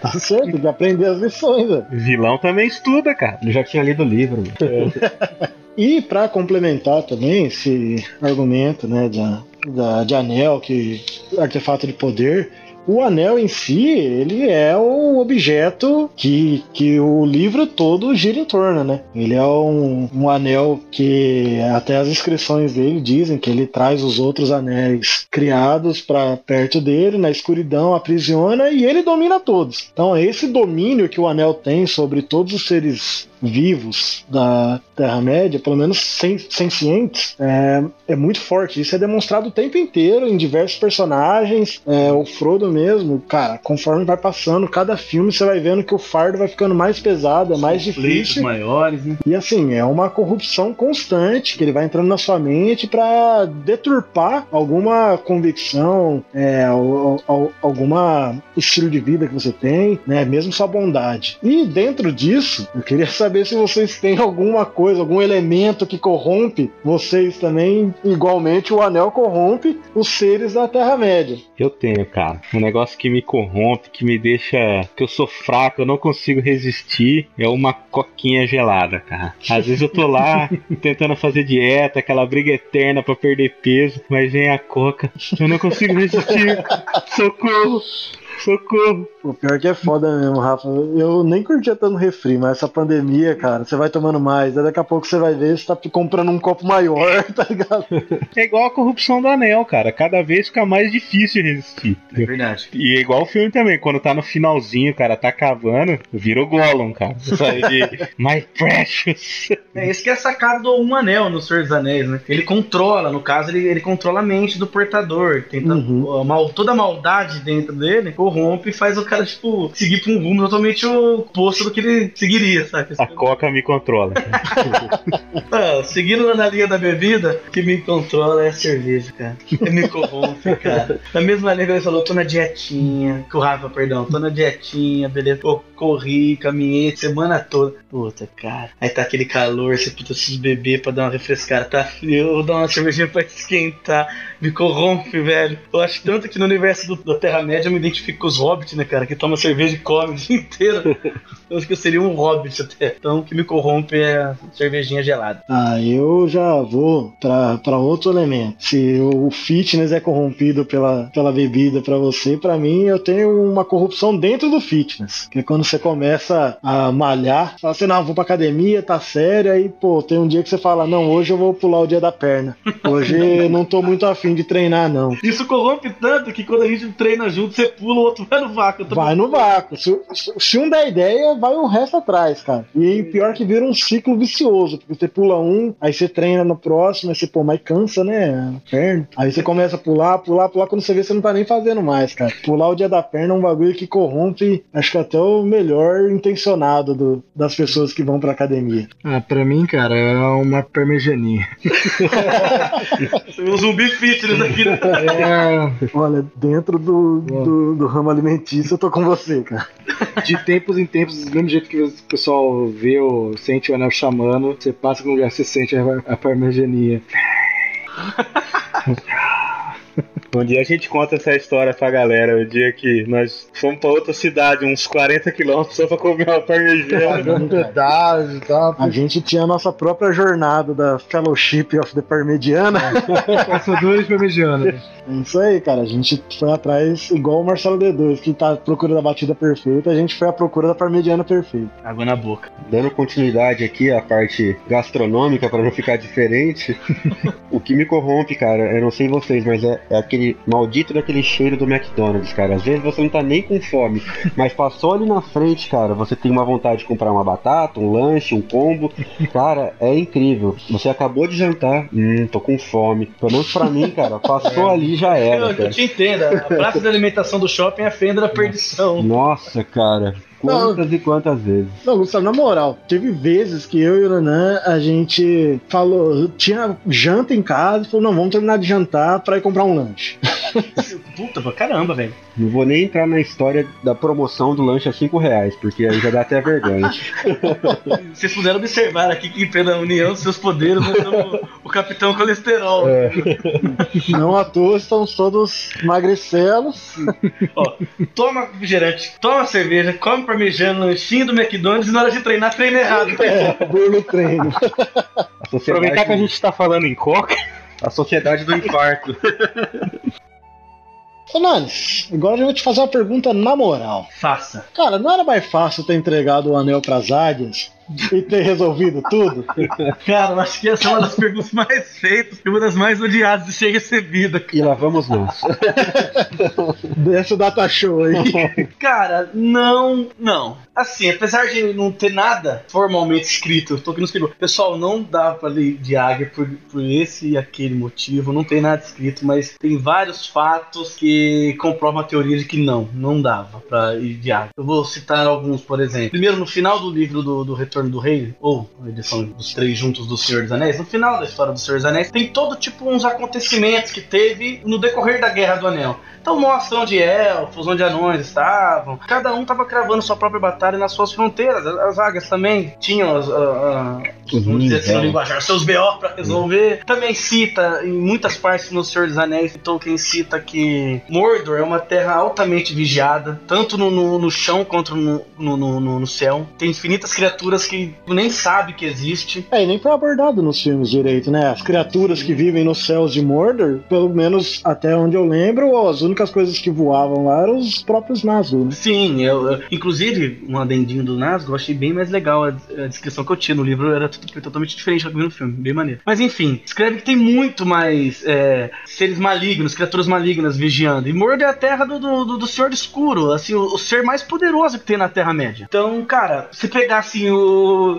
Tá certo, de aprender as lições, velho. Vilão também estuda, cara. Eu já tinha lido o livro. mano. E pra complementar também esse argumento, né, da, da- de anel, que artefato de poder, o anel em si, ele é o objeto que, que o livro todo gira em torno, né? Ele é um, um anel que até as inscrições dele dizem que ele traz os outros anéis criados para perto dele, na escuridão, aprisiona e ele domina todos. Então, esse domínio que o anel tem sobre todos os seres vivos da Terra-média, pelo menos sen- sencientes, é, é muito forte. Isso é demonstrado o tempo inteiro em diversos personagens. É, o Frodo mesmo, cara, conforme vai passando cada filme, você vai vendo que o fardo vai ficando mais pesado, é mais difícil. maiores, né? E assim, é uma corrupção constante que ele vai entrando na sua mente para deturpar alguma convicção, é, al- al- alguma estilo de vida que você tem, né? Mesmo sua bondade. E dentro disso, eu queria saber se vocês têm alguma coisa, algum elemento que corrompe vocês também, igualmente o anel corrompe os seres da Terra-média. Eu tenho, cara. Um negócio que me corrompe, que me deixa. que eu sou fraco, eu não consigo resistir, é uma coquinha gelada, cara. Às vezes eu tô lá tentando fazer dieta, aquela briga eterna pra perder peso, mas vem a coca, eu não consigo resistir. Socorro! Socorro! O pior que é foda mesmo, Rafa. Eu nem curtia tanto refri, mas essa pandemia, cara, você vai tomando mais. Aí daqui a pouco você vai ver, você tá comprando um copo maior, tá ligado? É igual a corrupção do anel, cara. Cada vez fica mais difícil resistir. É verdade. E é igual o filme também, quando tá no finalzinho, cara, tá cavando, vira o Gollum, cara. Sai de My Precious. É esse que é sacado do Um Anel no Senhor dos Anéis, né? Ele controla, no caso, ele, ele controla a mente do portador. Tenta, Uhum. a mal, toda a maldade dentro dele corrompe e faz o cara, tipo, seguir pra um rumo totalmente oposto do que ele seguiria, sabe? A coca me controla. Ah, seguindo na linha da bebida, o que me controla é a cerveja, cara. Me corrompe, cara. Na mesma linha que ele falou, tô na dietinha, que o Rafa, perdão, tô na dietinha, beleza. Pô, corri, caminhei semana toda. Puta, cara. Aí tá aquele calor, você puta esses beber pra dar uma refrescada. Tá frio, eu vou dar uma cervejinha pra esquentar. Me corrompe, velho. Eu acho tanto que no universo do, da Terra-média eu me identifico com os hobbits, né, cara? Que toma cerveja e come o dia inteiro. Eu acho que eu seria um hobbit até. Então o que me corrompe é a cervejinha gelada. Ah, eu já vou pra, pra outro elemento. Se o fitness é corrompido pela, pela bebida pra você, pra mim eu tenho uma corrupção dentro do fitness. Que é quando você começa a malhar, fala assim, não, vou pra academia, tá sério, aí, pô, tem um dia que você fala, não, hoje eu vou pular o dia da perna. Hoje eu não tô muito afim de treinar, não. Isso corrompe tanto que quando a gente treina junto, você pula, o outro vai no vácuo. Vai no vácuo. Se, se um der ideia, vai o resto atrás, cara. E pior que vira um ciclo vicioso, porque você pula um, aí você treina no próximo, aí você, pô, mas cansa, né? A perna. Aí você começa a pular, pular, pular, quando você vê, você não tá nem fazendo mais, cara. Pular o dia da perna é um bagulho que corrompe, acho que até o melhor intencionado do- das pessoas que vão pra academia. Ah, pra mim, cara, é uma parmegianinha. O zumbi fitness aqui. né? É, Olha, dentro do, do, do ramo alimentício, eu tô com você, cara. de tempos em tempos, do mesmo jeito que o pessoal vê ou sente o anel chamando, você passa com um lugar, você sente a, a. Um dia a gente conta essa história pra galera. O dia que nós fomos pra outra cidade, uns 40 quilômetros, só pra comer uma parmegiana. Tal. A gente tinha a nossa própria jornada da Fellowship of the Parmediana. Caçadores de parmegiana. É isso aí, cara. A gente foi atrás, igual o Marcelo D2, que tá à procura da batida perfeita, a gente foi à procura da parmegiana perfeita. Água na boca. Dando continuidade aqui à parte gastronômica para não ficar diferente, o que me corrompe, cara, eu não sei vocês, mas é, é aquele maldito daquele cheiro do McDonald's, cara. Às vezes você não tá nem com fome, mas passou ali na frente, cara, você tem uma vontade de comprar uma batata, um lanche, um combo. Cara, é incrível. Você acabou de jantar, hum, tô com fome. Pelo menos pra mim, cara, passou ali já Eu, era, eu cara. te entendo. A praça de alimentação do shopping é a fenda da perdição. Nossa, cara. Quantas e quantas vezes? Não, Gustavo, na moral, teve vezes que eu e o Renan, a gente falou, tinha janta em casa e falou, não, vamos terminar de jantar pra ir comprar um lanche. Puta, pra caramba, velho. Não vou nem entrar na história da promoção do lanche a 5 reais, porque aí já dá até vergonha. Vocês puderam observar aqui que pela união dos seus poderes nós somos o Capitão Colesterol. Não à toa estamos todos magricelos. Ó, toma refrigerante, toma cerveja, come parmegiana, lanchinho do McDonald's e na hora de treinar, treina errado. É, burro treino. Aproveitar que a gente tá falando em coca. a sociedade do infarto. Nanis, agora eu vou te fazer uma pergunta na moral. Faça. Cara, não era mais fácil ter entregado o anel pras águias e ter resolvido tudo? Cara, eu acho que essa é uma das perguntas mais feitas e uma das mais odiadas de ser recebida. E lá vamos nós. Desce o data show aí. Cara, não, não. Assim, apesar de não ter nada formalmente escrito, tô aqui no escrito. Pessoal, não dá pra ler de águia por, por esse e aquele motivo, não tem nada escrito, mas tem vários fatos que comprovam a teoria de que não, não dava pra ir de águia. Eu vou citar alguns, por exemplo. Primeiro, no final do livro do, do Retorno do Rei, ou a edição dos três juntos do Senhor dos Anéis, no final da história do Senhor dos Anéis, tem todo tipo uns acontecimentos que teve no decorrer da Guerra do Anel. Então mostra onde elfos, onde anões estavam. Cada um estava cravando sua própria batalha nas suas fronteiras. As, as águias também tinham as, a- a- Uhum, dizer assim, é. linguajar, seus BO para resolver. Também cita em muitas partes no Senhor dos Anéis, Tolkien cita que Mordor é uma terra altamente vigiada, tanto no, no- no chão quanto no- no- no céu. Tem infinitas criaturas que nem sabe que existe. É, e nem foi abordado nos filmes direito, né? As criaturas que vivem nos céus de Mordor, pelo menos até onde eu lembro, as únicas coisas que voavam lá eram os próprios Nazgûl, né? Sim, eu, eu- inclusive, um adendinho do Nazgûl, eu achei bem mais legal a, a descrição que eu tinha no livro, era tudo totalmente diferente do que vi no filme, bem maneiro. Mas enfim, escreve que tem muito mais é, seres malignos, criaturas malignas vigiando. E Mordor é a terra do, do, do- do Senhor Escuro, assim, o, o ser mais poderoso que tem na Terra-média. Então, cara, se pegar assim o,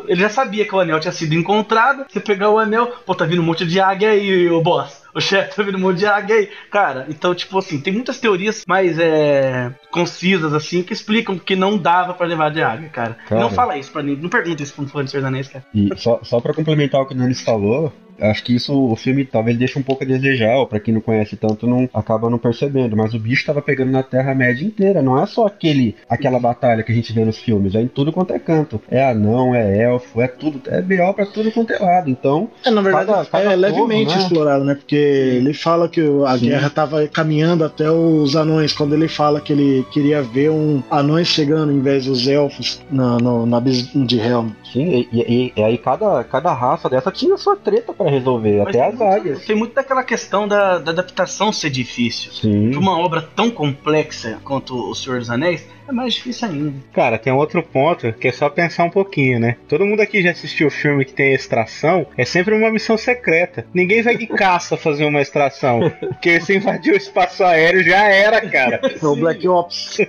ele já sabia que o anel tinha sido encontrado. Você pegar o anel, pô, tá vindo um monte de águia aí, o boss. O chefe tá vindo um monte de águia aí. Cara, então, tipo assim, tem muitas teorias mais é, concisas, assim, que explicam que não dava pra levar de águia, cara. Cara. Não fala isso pra ninguém. Não pergunta isso pra um fã de Senhor Anéis, cara. E só, só para complementar o que o Nunes falou, acho que isso o filme talvez deixe um pouco a desejar, ou pra quem não conhece tanto não acaba não percebendo, mas o bicho tava pegando na Terra Média inteira, não é só aquele aquela batalha que a gente vê nos filmes, é em tudo quanto é canto. É anão, é elfo, é tudo, é BO pra tudo quanto é lado. Então, É, na verdade, Cada- cada é levemente povo, né? explorado, né? Porque ele fala que a Sim. guerra tava caminhando até os anões, quando ele fala que ele queria ver um anões chegando em vez dos elfos na, no, na de Helm. Sim, e, e- e aí cada, cada raça dessa tinha sua treta pra resolver, Mas até as águias. Tem muito daquela questão da, da adaptação ser difícil. Sim. De uma obra tão complexa quanto O Senhor dos Anéis, é mais difícil ainda. Cara, tem outro ponto que é só pensar um pouquinho, né? Todo mundo aqui já assistiu o filme que tem extração, é sempre uma missão secreta. Ninguém vai de caça fazer uma extração. Porque se invadir o espaço aéreo já era, cara. É o Black Ops.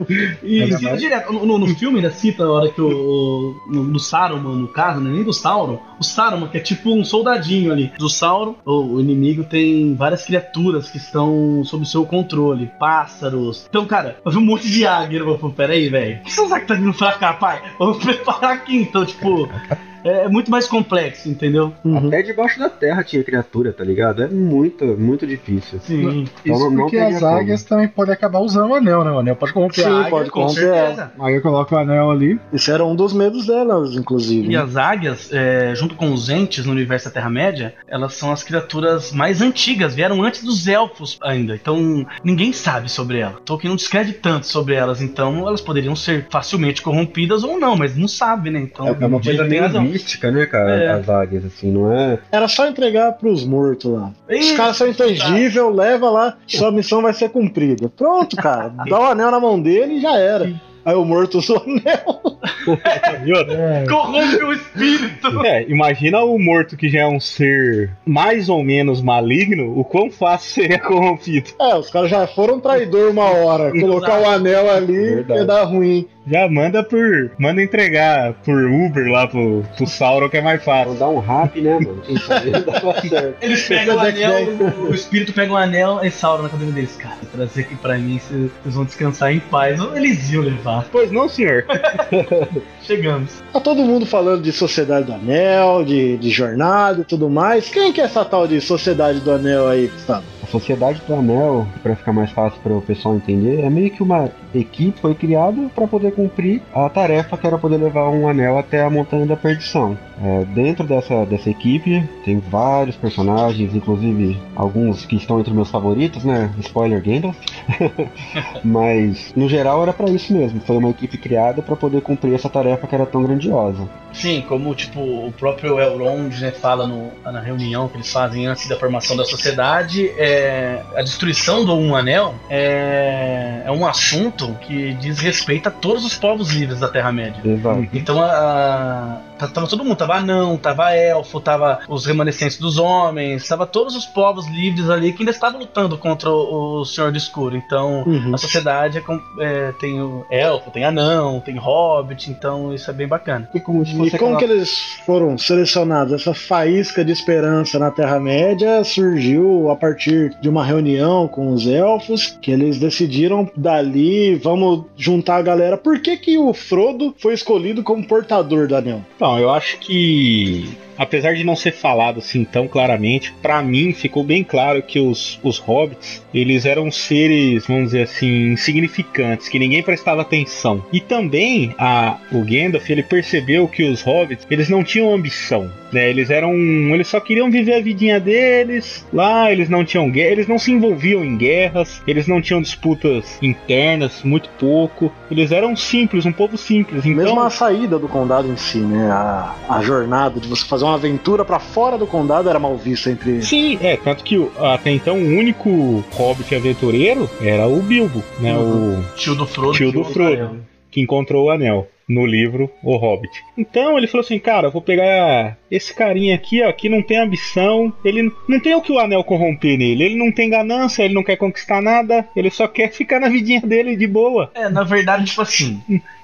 E cita mais- direto, no, no- filme ainda cita a hora que o. o no, no Saruman, no caso, não é nem do Sauron. O Saruman, que é tipo um soldadinho ali. Do Sauron, o, inimigo tem várias criaturas que estão sob seu controle. Pássaros. Então, cara, eu vi um monte de águia. Eu falei, peraí, velho. O que sabe que tá vindo pra cá, pai? Vamos preparar aqui. Então, tipo. É muito mais complexo, entendeu? Uhum. Até debaixo da terra tinha criatura, tá ligado? É muito, muito difícil. Sim. Então Isso não- não porque teria as como. águias também podem acabar usando o anel, né? O anel pode corromper Sim, a águia. pode Com corromper certeza. A águia coloca o anel ali. Isso era um dos medos delas, inclusive. E né? as águias, é, junto com os entes no universo da Terra-média, elas são as criaturas mais antigas, vieram antes dos elfos ainda. Então ninguém sabe sobre elas. Tolkien não descreve tanto sobre elas, então elas poderiam ser facilmente corrompidas ou não, mas não sabe, né? Então É, é uma coisa tem meio razão. Mística, né, cara? É. As águias, assim, não é. Era só entregar pros mortos lá. Os caras são intangíveis, leva lá, sua missão vai ser cumprida. Pronto, cara. Dá o anel na mão dele e já era. Aí o morto usa o anel. Outra, Corrompe o espírito! É, imagina o morto que já é um ser mais ou menos maligno, o quão fácil seria corrompido. É, os caras já foram traidor uma hora. Colocar o anel ali Verdade. ia dar ruim. Já manda por. Manda entregar por Uber lá pro, pro Sauron que é mais fácil. Vou dar um rap, né, mano? Eles pegam o anel, o, o espírito pega o anel e Sauron na cabeça deles. Cara, trazer aqui pra mim, vocês vão descansar em paz. Eles iam levar. Pois não, senhor. Chegamos. Tá todo mundo falando de Sociedade do Anel, de, de jornada e tudo mais. Quem que é essa tal de Sociedade do Anel aí, Gustavo? Sociedade do Anel, para ficar mais fácil para o pessoal entender, é meio que uma equipe foi criada para poder cumprir a tarefa que era poder levar um anel até a Montanha da Perdição. É, dentro dessa, dessa equipe tem vários personagens, inclusive alguns que estão entre meus favoritos, né? Spoiler Gandalf. Mas no geral era para isso mesmo. Foi uma equipe criada para poder cumprir essa tarefa que era tão grandiosa. Sim, como tipo o próprio Elrond né, fala no- na reunião que eles fazem antes da formação da sociedade, é, a destruição do Um Anel é, é um assunto que diz respeito a todos os povos livres da Terra-média. Exato. Então a, a- tava todo mundo, tava anão, tava elfo, tava os remanescentes dos homens, tava todos os povos livres ali que ainda estavam lutando contra o, o Senhor do Escuro. Então Uhum. a sociedade é com- é, tem o elfo, tem anão, tem hobbit, então isso é bem bacana. E como E como aquela- que eles foram selecionados? Essa faísca de esperança na Terra-média surgiu a partir de uma reunião com os elfos, que eles decidiram dali, vamos juntar a galera. Por que, que o Frodo foi escolhido como portador do anel? Então, eu acho que. Apesar de não ser falado assim tão claramente, pra mim ficou bem claro que os, os hobbits, eles eram seres, vamos dizer assim, insignificantes, que ninguém prestava atenção. E também a, o Gandalf, ele percebeu que os hobbits, eles não tinham ambição, né? Eles eram, eles só queriam viver a vidinha deles. Lá eles não tinham guerra, eles não se envolviam em guerras, eles não tinham disputas internas, muito pouco. Eles eram simples, um povo simples. Então, Mesmo a saída do condado em si, né? A, a jornada de você fazer uma aventura pra fora do condado era mal vista entre eles. Sim, é, tanto que até então o único hobbit aventureiro era o Bilbo, né? O Tio do Frodo. tio do que Frodo, anel. que encontrou o anel no livro O Hobbit. Então ele falou assim, cara, vou pegar esse carinha aqui, ó, que não tem ambição, ele não tem o que o anel corromper nele, ele não tem ganância, ele não quer conquistar nada, ele só quer ficar na vidinha dele de boa. É, na verdade, tipo assim,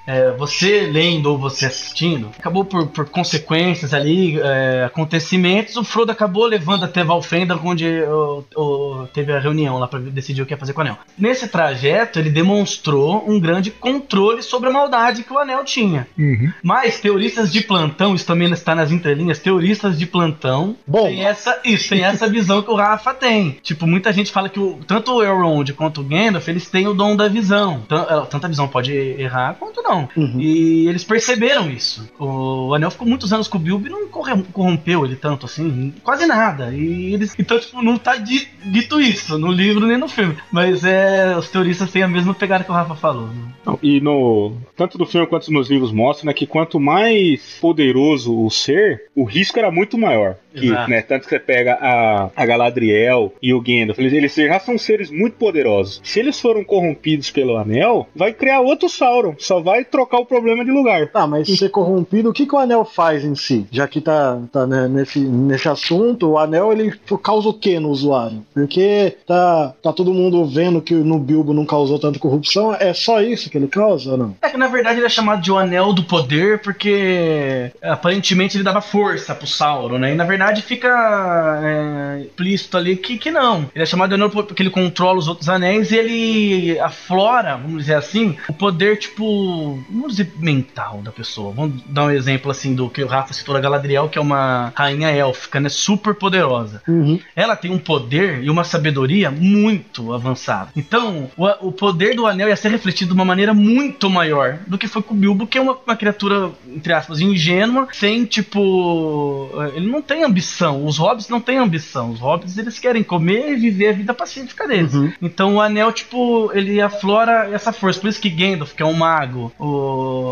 é, você lendo ou você assistindo, acabou por, por consequências ali, é, acontecimentos, o Frodo acabou levando até Valfenda, onde o, o, teve a reunião lá pra decidir o que ia fazer com o anel. Nesse trajeto, ele demonstrou um grande controle sobre a maldade que o anel tinha. Uhum. Mas teoristas de plantão, isso também está nas entrelinhas, teoristas de plantão Bom. tem essa, isso, tem essa visão que o Rafa tem. Tipo, muita gente fala que o, tanto o Elrond quanto o Gandalf, eles têm o dom da visão. É, Tanto a visão pode errar quanto não. Uhum. E eles perceberam isso. O Anel ficou muitos anos com o Bilbo e não corrompeu ele tanto assim, quase nada. E eles, então, tipo, não tá di- dito isso no livro nem no filme. Mas é, os teoristas têm a mesma pegada que o Rafa falou. né? Não, E no tanto do filme quanto nos livros mostra né, que quanto mais poderoso o ser, o risco era muito maior. Que, né, tanto que você pega a, a Galadriel e o Gandalf, eles, eles já são seres muito poderosos. Se eles foram corrompidos pelo anel, vai criar outro Sauron, só vai trocar o problema de lugar. Tá, mas ser corrompido, o que, que o anel faz em si? Já que tá, tá né, nesse, nesse assunto, o anel ele causa o que no usuário? Porque tá, tá todo mundo vendo que no Bilbo não causou tanta corrupção, é só isso que ele causa ou não? É que na verdade ele é chamado de o Anel do Poder porque aparentemente ele dava força pro Sauron, né? E na verdade fica é, explícito ali que, que não. Ele é chamado de Anel porque ele controla os outros anéis e ele aflora, vamos dizer assim, o poder, tipo, vamos dizer, mental da pessoa. Vamos dar um exemplo assim do que o Rafa citou da Galadriel, que é uma rainha élfica, né? Super poderosa Uhum. ela tem um poder e uma sabedoria muito avançada. Então, o, o poder do anel ia ser refletido de uma maneira muito maior do que foi com o Bilbo, que é uma, uma criatura, entre aspas, ingênua, sem tipo. Ele não tem ambição. Os hobbits não têm ambição. Os hobbits eles querem comer e viver a vida pacífica deles. Uhum. Então o anel, tipo, ele aflora essa força. Por isso que Gandalf, que é um mago, o,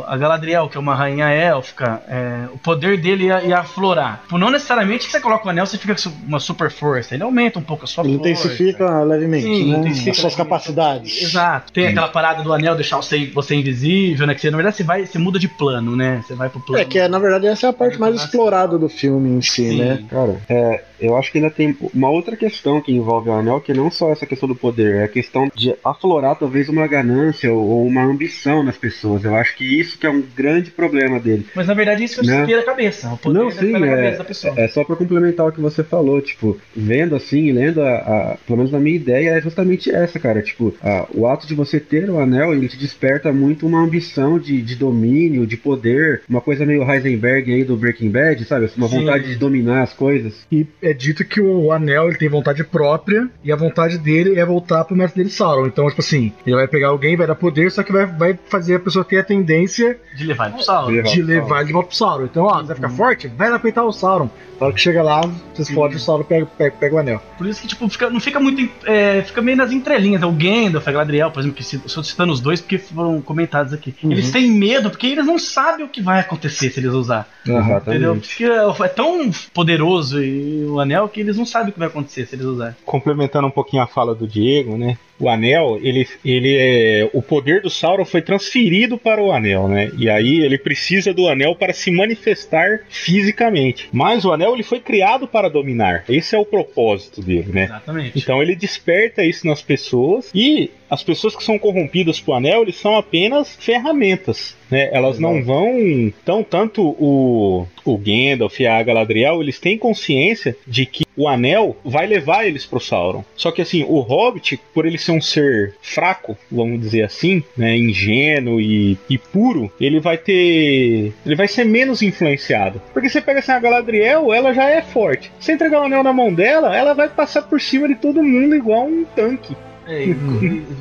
a Galadriel, que é uma rainha élfica, é, o poder dele ia, ia aflorar. Tipo, não necessariamente que você coloca o anel, você fica com uma super força. Ele aumenta um pouco a sua Ele força. intensifica levemente, Sim, né? intensifica As suas levemente. capacidades. Exato. Tem aquela parada do anel deixar você, você invisível, né? Que você, na verdade você vai, você muda de plano, né? Você vai pro plano. É que, é, na verdade, essa é a parte mais explorada do filme em si, Sim. né? Cara, é, eu acho que ainda tem uma outra questão que envolve o anel, que não só essa questão do poder, é a questão de aflorar talvez uma ganância ou uma ambição nas pessoas. Eu acho que isso que é um grande problema dele. Mas na verdade isso Né? é né? na cabeça. O poder Não, sim, é- cabeça da pessoa. É só pra complementar o que você falou, tipo, vendo assim, lendo a, a- pelo menos a minha ideia é justamente essa, cara. Tipo, a- o ato de você ter o anel, ele te desperta muito uma ambição de, de domínio, de poder, uma coisa meio Heisenberg aí do Breaking Bad, sabe? Uma Sim. vontade de dominar as coisas. E é dito que o anel ele tem vontade própria e a vontade dele é voltar pro mestre dele Sauron. Então, tipo assim, ele vai pegar alguém, vai dar poder, só que vai, vai fazer a pessoa ter a tendência De levar ele pro Sauron. Levar de o levar ele pro Sauron. Então, ó, você vai ficar forte? Vai lá peitar o Sauron. Na hora que chega lá, vocês fodem o Sauron pega, pega, pega o anel. Por isso que, tipo, fica- não fica muito. é, fica meio nas entrelinhas. É O Gandalf, a Galadriel, por exemplo, que estou citando os dois porque foram comentados aqui. Eles têm medo porque eles não sabem o que vai acontecer se eles usar. Entendeu? Porque é tão poderoso e o anel que eles não sabem o que vai acontecer se eles usarem. Complementando um pouquinho a fala do Diego, né? O anel, ele, ele é. O poder do Sauron foi transferido para o anel, né? E aí ele precisa do anel para se manifestar fisicamente. Mas o anel ele foi criado para dominar. Esse é o propósito dele, né? Exatamente. Então ele desperta isso nas pessoas e as pessoas que são corrompidas pro anel, eles são apenas ferramentas, né? Elas não vão, então tanto o o Gandalf e a Galadriel, eles têm consciência de que o anel vai levar eles pro Sauron. Só que assim, o Hobbit, por ele ser um ser fraco, vamos dizer assim, né, ingênuo e, e puro, ele vai ter, ele vai ser menos influenciado. Porque você pega assim a Galadriel, ela já é forte. Se entregar o anel na mão dela, ela vai passar por cima de todo mundo igual um tanque. É, e,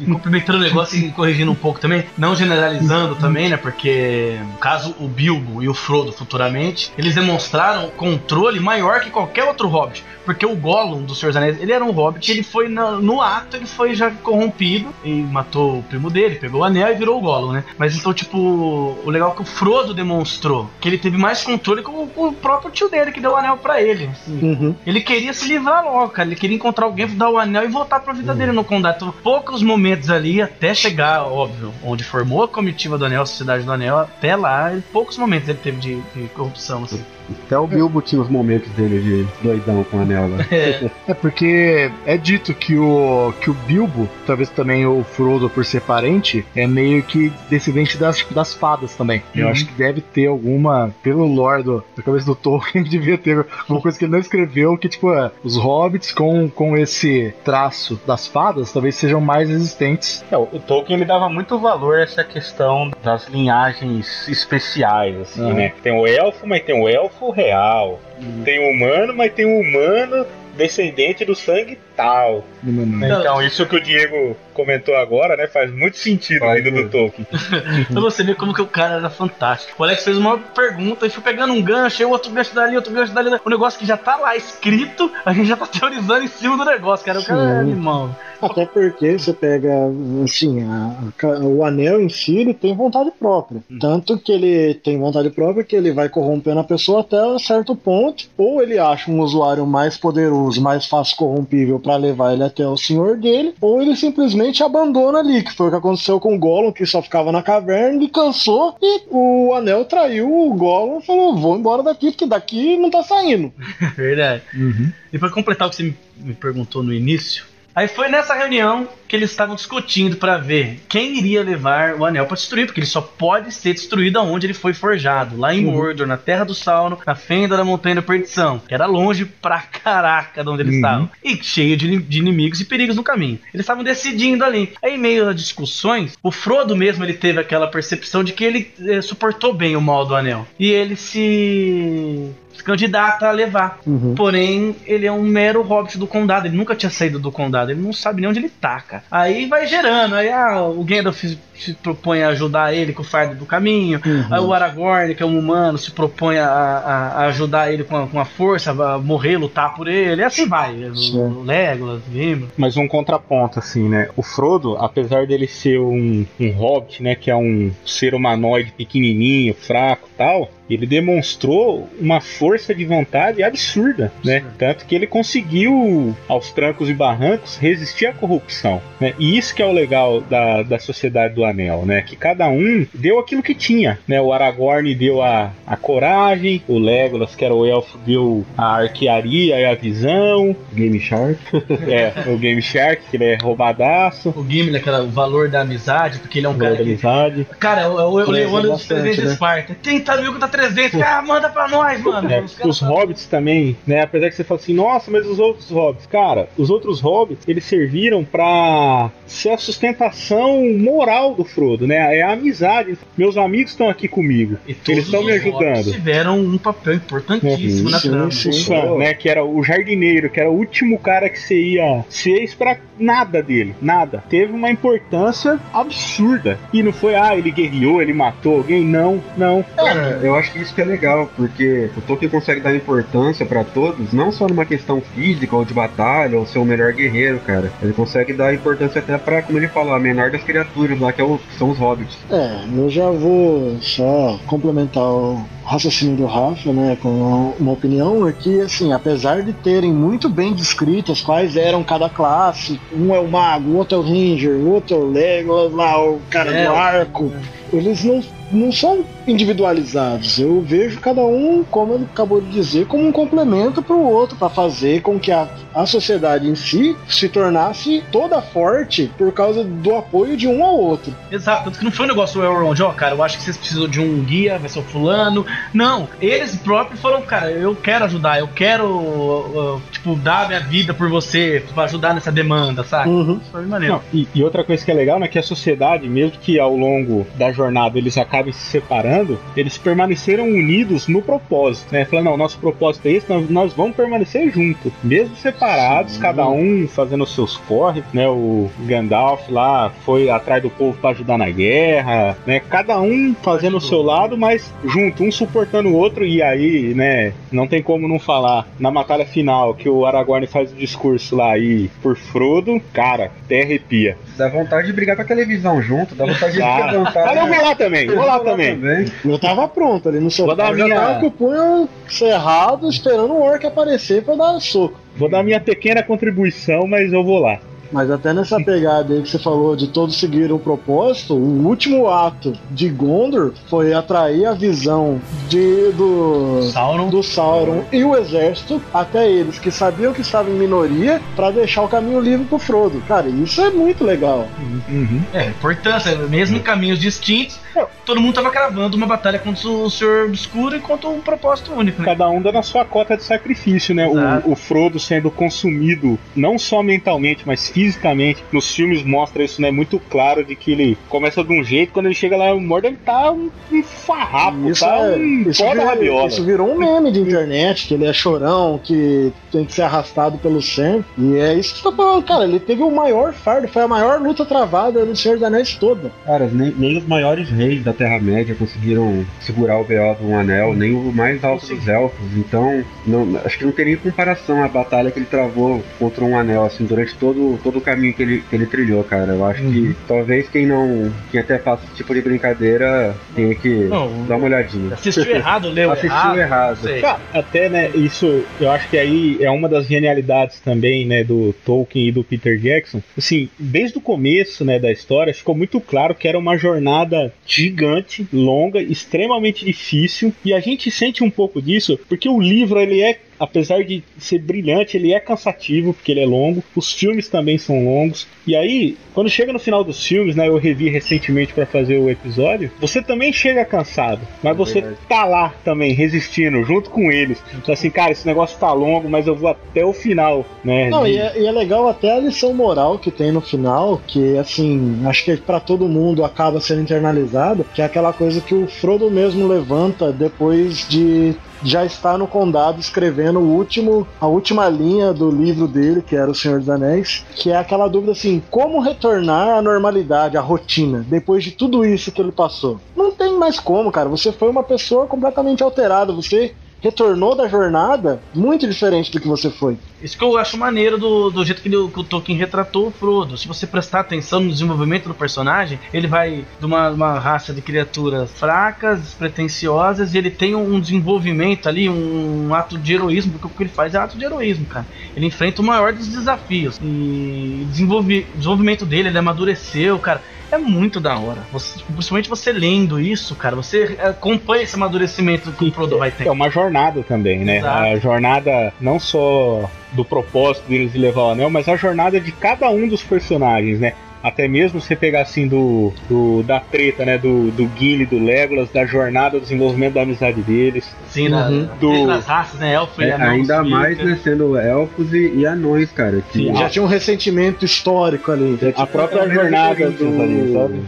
e- complementando o negócio e corrigindo um pouco também, não generalizando também, né? Porque, no caso, o Bilbo e o Frodo futuramente, eles demonstraram controle maior que qualquer outro hobbit. Porque o Gollum do Senhor dos Anéis, ele era um hobbit, ele foi na- no ato, ele foi já corrompido e matou o primo dele, pegou o anel e virou o Gollum, né? Mas então, tipo, o legal é que o Frodo demonstrou que ele teve mais controle com, com o próprio tio dele, que deu o anel pra ele. assim. Uhum. Ele queria se livrar logo, cara. Ele queria encontrar alguém, dar o anel e voltar pra vida dele no condado. Poucos momentos ali, até chegar, óbvio, onde formou a comitiva do anel, a sociedade do anel, até lá, poucos momentos ele teve de, de corrupção, assim. Até o Bilbo tinha os momentos dele de doidão com a anel lá. É, É porque é dito que o, que o Bilbo, talvez também o Frodo por ser parente, é meio que descendente das, das fadas também. Eu Uhum. acho que deve ter alguma, pelo lore do, da cabeça do Tolkien, devia ter alguma coisa que ele não escreveu, que tipo, é, os hobbits com, com esse traço das fadas talvez sejam mais resistentes. É, o Tolkien ele dava muito valor a essa questão das linhagens especiais, assim, Aham. né? Tem o elfo, mas tem o elfo real. Tem o humano, mas tem o humano descendente do sangue tal. Então, isso que o Diego comentou agora, né, faz muito sentido Faz vindo do. Tolkien. pra você ver como que o cara era fantástico. O Alex fez uma pergunta e foi pegando um gancho, aí outro gancho dali, outro gancho dali. O negócio que já tá lá escrito, a gente já tá teorizando em cima do negócio, cara. O cara é animal. Até porque você pega, assim, a- a- o anel em si, ele tem vontade própria. Tanto que ele tem vontade própria que ele vai corrompendo a pessoa até um certo ponto. Ou ele acha um usuário mais poderoso, mais fácil corrompível para levar ele até o senhor dele, ou ele simplesmente abandona ali, que foi o que aconteceu com o Gollum, que só ficava na caverna e cansou, e o anel traiu o Gollum e falou: vou embora daqui, porque daqui não tá saindo. Verdade. E pra completar o que você me perguntou no início, aí foi nessa reunião que eles estavam discutindo pra ver quem iria levar o anel pra destruir, porque ele só pode ser destruído aonde ele foi forjado, lá em Mordor, na Terra do Sauron, na fenda da Montanha da Perdição, que era longe pra caraca de onde eles estavam, e cheio de, de inimigos e perigos no caminho. Eles estavam decidindo ali. Aí, em meio a discussões, o Frodo mesmo ele teve aquela percepção de que ele eh, suportou bem o mal do anel, e ele se se candidata a levar. Uhum. Porém, ele é um mero hobbit do condado. Ele nunca tinha saído do condado. Ele não sabe nem onde ele tá, cara. Aí vai gerando. Aí ah, o Gandalf se, propõe a ajudar ele com o fardo do caminho. Uhum. Aí o Aragorn, que é um humano, se propõe a, a- a ajudar ele com a, com a força, a morrer, lutar por ele. E assim vai. Sim. O Legolas, Gimli. Mas um contraponto, assim, né? O Frodo, apesar dele ser um, um hobbit, né? Que é um ser humanoide pequenininho, fraco tal, ele demonstrou uma força de vontade absurda, né? Tanto que ele conseguiu, aos trancos e barrancos, resistir à corrupção, né? E isso que é o legal da, da Sociedade do Anel, né? Que cada um deu aquilo que tinha, né? O Aragorn deu a, a coragem, o Legolas, que era o elfo, deu a arquearia e a visão, Game Shark. é, o Game Shark, que ele é roubadaço, O Gimli, aquela, o valor da amizade, porque ele é um cara que amizade. Cara, eu, eu, eu leio o ano dos bastante, 300 de né? Esparta. 30 mil contra 300. Ah, manda pra nós, mano. É, Os hobbits também, né? Apesar que você fala assim, nossa, mas os outros hobbits, cara, os outros hobbits, eles serviram pra ser a sustentação moral do Frodo, né? É a amizade. Meus amigos estão aqui comigo. E todos Eles estão me ajudando. tiveram um papel importantíssimo É, na trama. Sam, né? Que era o jardineiro, que era o último cara que você ia ser pra nada dele. Nada. Teve uma importância absurda. E não foi, ah, ele guerreou, ele matou alguém. Não, não. Cara, eu acho que isso que é legal, porque o Tolkien consegue dar importância pra todos, não só numa questão física ou de batalha, ou ser o melhor guerreiro, cara. Ele consegue dar importância até pra, como ele falou, a menor das criaturas lá, que, é o- que são os hobbits. É, eu já vou só complementar o raciocínio do Rafa, né, com uma, opinião, é que, assim, apesar de terem muito bem descritas quais eram cada classe, um é o mago, o outro é o ranger, o outro é o Legolas, lá o cara É, do arco, eles não, não são individualizados. Eu vejo cada um, como ele acabou de dizer, como um complemento para o outro, para fazer com que a, a sociedade em si se tornasse toda forte por causa do apoio de um ao outro. Exato, tanto que não foi um negócio do Elrond, ó, cara, eu acho que vocês precisam de um guia, vai ser o fulano. Não, eles próprios falaram, cara, eu quero ajudar, eu quero, uh, uh, tipo, dar minha vida por você, pra ajudar nessa demanda, sabe? Uhum. Foi maneiro. Não, e, e outra coisa que é legal, né, que a sociedade, mesmo que ao longo da jornada eles acabem se separando, eles permaneceram unidos no propósito, né? Falando, não, nosso propósito é esse, nós, nós vamos permanecer juntos, mesmo separados, Sim. cada um fazendo os seus corre, né? O Gandalf lá foi atrás do povo para ajudar na guerra, né? Cada um fazendo o seu lado, mas junto, um suportando o outro, e aí, né, não tem como não falar na batalha final que o Aragorn faz o discurso lá aí por Frodo, cara, até arrepia. Dá vontade de brigar com a televisão junto, dá vontade de Ah, levantar. Mas eu vou lá também, vou lá também. Eu tava pronto ali no Vou sofá. dar Eu já minha- tava com o punho cerrado, esperando o orc aparecer pra dar soco. Vou dar minha pequena contribuição, mas eu vou lá. Mas até nessa pegada aí que você falou de todos seguiram o propósito, o último ato de Gondor foi atrair a visão de, do Sauron. do Sauron e o exército até eles que sabiam que estavam em minoria pra deixar o caminho livre pro Frodo. Cara, isso é muito legal. Uhum. É, importância, mesmo em caminhos distintos, todo mundo tava cravando uma batalha contra o Senhor Obscuro e contra um propósito único, né? Cada um dando a sua cota de sacrifício, né? O, o Frodo sendo consumido, não só mentalmente, mas fisicamente. Nos filmes mostra isso, né? Muito claro de que ele começa de um jeito, quando ele chega lá, o Mordor ele tá um, um farrapo, Isso, tá é- um isso, virou, rabiola. isso virou um meme de internet, que ele é chorão, que tem que ser arrastado pelo Sam. E é isso que você tá falando, cara. Ele teve o maior fardo, foi a maior luta travada no Senhor dos Anéis toda. Cara, nem, nem os maiores reis da Terra-média conseguiram segurar o B.O. do Um Anel, nem o mais alto dos elfos. Então, não- acho que não tem nem comparação a batalha que ele travou contra um anel, assim, durante todo, todo o caminho que ele, que ele trilhou, cara. Eu acho que talvez quem não. Quem até faça esse tipo de brincadeira tenha que Não, dar uma olhadinha. Assistiu errado, leu Assistiu errado. errado. Cara, até, né, isso, eu acho que aí é uma das genialidades também, né, do Tolkien e do Peter Jackson. Assim, desde o começo, né, da história, ficou muito claro que era uma jornada gigante, longa, extremamente difícil, e a gente sente um pouco disso porque o livro, ele é apesar de ser brilhante, ele é cansativo, porque ele é longo. Os filmes também são longos. E aí, quando chega no final dos filmes, né, eu revi recentemente para fazer o episódio, você também chega cansado, mas você verdade. tá lá também, resistindo, junto com eles. Então, assim, cara, esse negócio tá longo, mas eu vou até o final, né? Não, de- e é, e é legal até a lição moral que tem no final, que assim, acho que pra todo mundo acaba sendo internalizada, que é aquela coisa que o Frodo mesmo levanta depois de já estar no condado escrevendo o último, a última linha do livro dele, que era O Senhor dos Anéis, que é aquela dúvida assim, como retornar à normalidade, à rotina, depois de tudo isso que ele passou. Não tem mais como, cara. Você foi uma pessoa completamente alterada, você retornou da jornada muito diferente do que você foi. Isso que eu acho maneiro do, do jeito que, ele- que o Tolkien retratou o Frodo. Se você prestar atenção no desenvolvimento do personagem, ele vai de uma, uma raça de criaturas fracas, despretensiosas, e ele tem um desenvolvimento ali, um, ato de heroísmo, porque o que ele faz é ato de heroísmo, cara. Ele enfrenta o maior dos desafios. E desenvolve, desenvolvimento dele, ele amadureceu, cara. É muito da hora. Você, principalmente você lendo isso, cara, você acompanha esse amadurecimento que o Frodo vai ter. É uma jornada também, né? Exato. A jornada não só do propósito deles de levar o anel, mas a jornada de cada um dos personagens, né? Até mesmo você pegar assim do, do- da treta, né? Do, do Gimli, do Legolas, da jornada, do desenvolvimento da amizade deles. Sim, na- Uhum. Do- desde as raças, né? Elfo e É, anão, ainda Smeagol. mais né, sendo elfos e, e anões, cara. Que Sim, Já tinha um ressentimento histórico ali. A própria jornada do. sabe?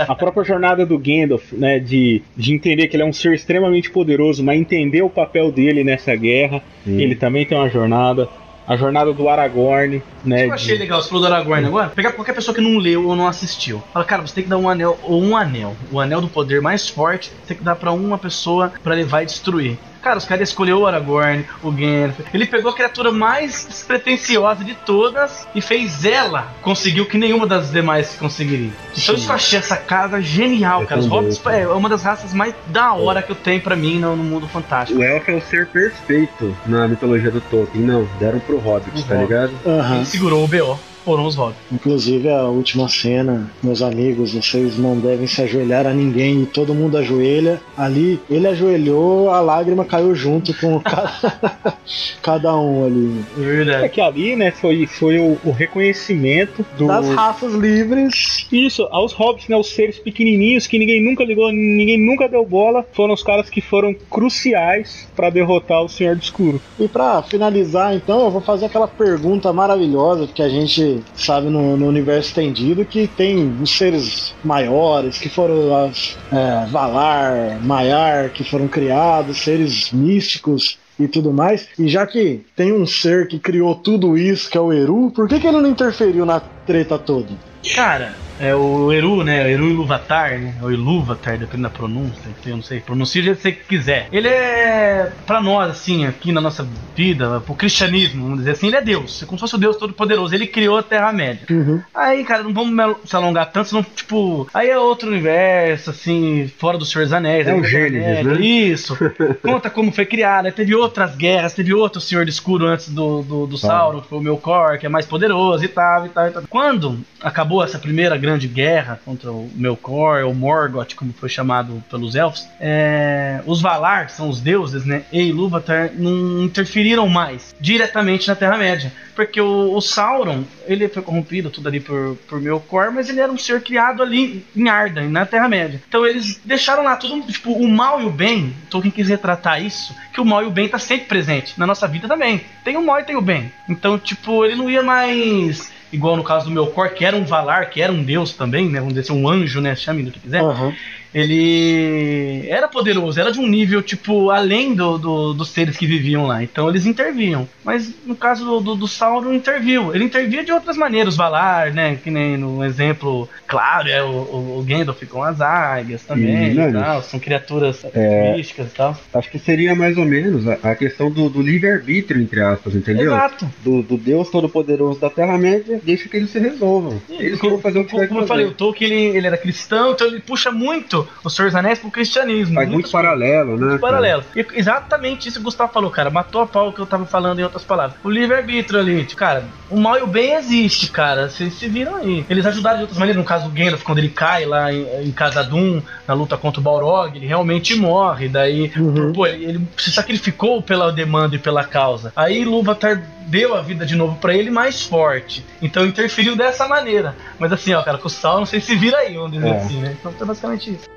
A própria jornada do Gandalf, né? De, de entender que ele é um ser extremamente poderoso, mas entender o papel dele nessa guerra. Sim. Ele também tem uma jornada. A jornada do Aragorn, né? Eu achei de- legal, você falou do Aragorn agora. Pegar qualquer pessoa que não leu ou não assistiu. Fala, cara, você tem que dar um anel, ou um anel. O anel do poder mais forte, você tem que dar pra uma pessoa pra levar e destruir. Cara, os caras escolheu o Aragorn, o Gandalf. Ele pegou a criatura mais despretensiosa de todas e fez ela conseguir o que nenhuma das demais conseguiria. Então isso eu achei essa casa genial, Eu cara. Os hobbits cara. é uma das raças mais da hora que eu tenho pra mim no, no mundo fantástico. O elfo é o ser perfeito na mitologia do Tolkien. Não, deram pro Hobbit, O tá Hobbit. ligado? Aham. Ele segurou o BO, foram os hobbits. Inclusive a última cena, meus amigos, vocês não devem se ajoelhar a ninguém e todo mundo ajoelha. Ali, ele ajoelhou, a lágrima caiu junto com cada, cada um ali. É verdade. É que ali, né, foi, foi o, o reconhecimento do. Das raças livres. Isso, aos hobbits, né, os seres pequenininhos que ninguém nunca ligou, ninguém nunca deu bola, foram os caras que foram cruciais pra derrotar o Senhor do Escuro. E pra finalizar, então, eu vou fazer aquela pergunta maravilhosa que a gente sabe no, no universo estendido que tem os seres maiores, que foram as é, Valar, Maiar, que foram criados, seres místicos e tudo mais. E já que tem um ser que criou tudo isso, que é o Eru, por que, que ele não interferiu na treta toda? Cara, É o Eru, né? O Eru Iluvatar, né? Ou Iluvatar, dependendo da pronúncia, eu não sei. Pronuncia do jeito que você quiser. Ele é, pra nós, assim, aqui na nossa vida, pro cristianismo, vamos dizer assim, ele é Deus. É como se fosse o Deus Todo-Poderoso. Ele criou a Terra-média. Uhum. Aí, cara, não vamos se alongar tanto, senão, tipo. Aí é outro universo, assim, fora do Senhor dos Anéis. É aí o Gênesis, né? Isso. Conta como foi criada. Teve outras guerras, teve outro Senhor do Escuro antes do, do, do Sauron, que foi o Melkor, que é mais poderoso e tal, e tal, e tal. Quando acabou essa primeira grande guerra contra o Melkor, ou Morgoth, como foi chamado pelos elfos, é, os Valar, que são os deuses, né, e Ilúvatar, não interferiram mais diretamente na Terra-média. Porque o, o Sauron, ele foi corrompido tudo ali por, por Melkor, mas ele era um ser criado ali em Arda, na Terra-média. Então eles deixaram lá tudo, tipo, o mal e o bem, Tolkien quis retratar isso, que o mal e o bem tá sempre presente, na nossa vida também. Tem o mal e tem o bem. Então, tipo, ele não ia mais... Igual no caso do Melkor, que era um Valar, que era um deus também, né? Vamos dizer assim, um anjo, né? Chame do que quiser Aham. Ele era poderoso, era de um nível, tipo, além do, do- dos seres que viviam lá. Então eles interviam. Mas no caso do, do, do Sauron, interviu. Ele intervia de outras maneiras, Valar, né? Que nem no exemplo, claro, é o, o, o Gandalf com as águias também Ih, e né, tal. São criaturas É. místicas e tal. Acho que seria mais ou menos a, a questão do, do livre-arbítrio, entre aspas, entendeu? Exato. Do, do Deus Todo-Poderoso da Terra-média, deixa que eles se resolvam. Eles que vão fazer o que Como eu falei, o. Tolkien ele, ele era cristão, então ele puxa muito os Senhor dos Anéis pro cristianismo. Faz muito paralelo, né? Muito paralelo. E exatamente isso que o Gustavo falou, cara. Matou a pau que eu tava falando em outras palavras. O livre-arbítrio ali, tipo, cara, o mal e o bem existe, cara. Vocês se viram aí. Eles ajudaram de outras maneiras. No caso do Gandalf, quando ele cai lá em, em Khazad-dûm, na luta contra o Balrog, ele realmente morre. Daí, Uhum. pô, ele, ele se sacrificou pela demanda e pela causa. Aí Lúvatar deu a vida de novo pra ele mais forte. Então interferiu dessa maneira. Mas assim, ó, cara, com o Sauron, não sei se vira aí, vamos dizer É. assim, né? Então é basicamente isso.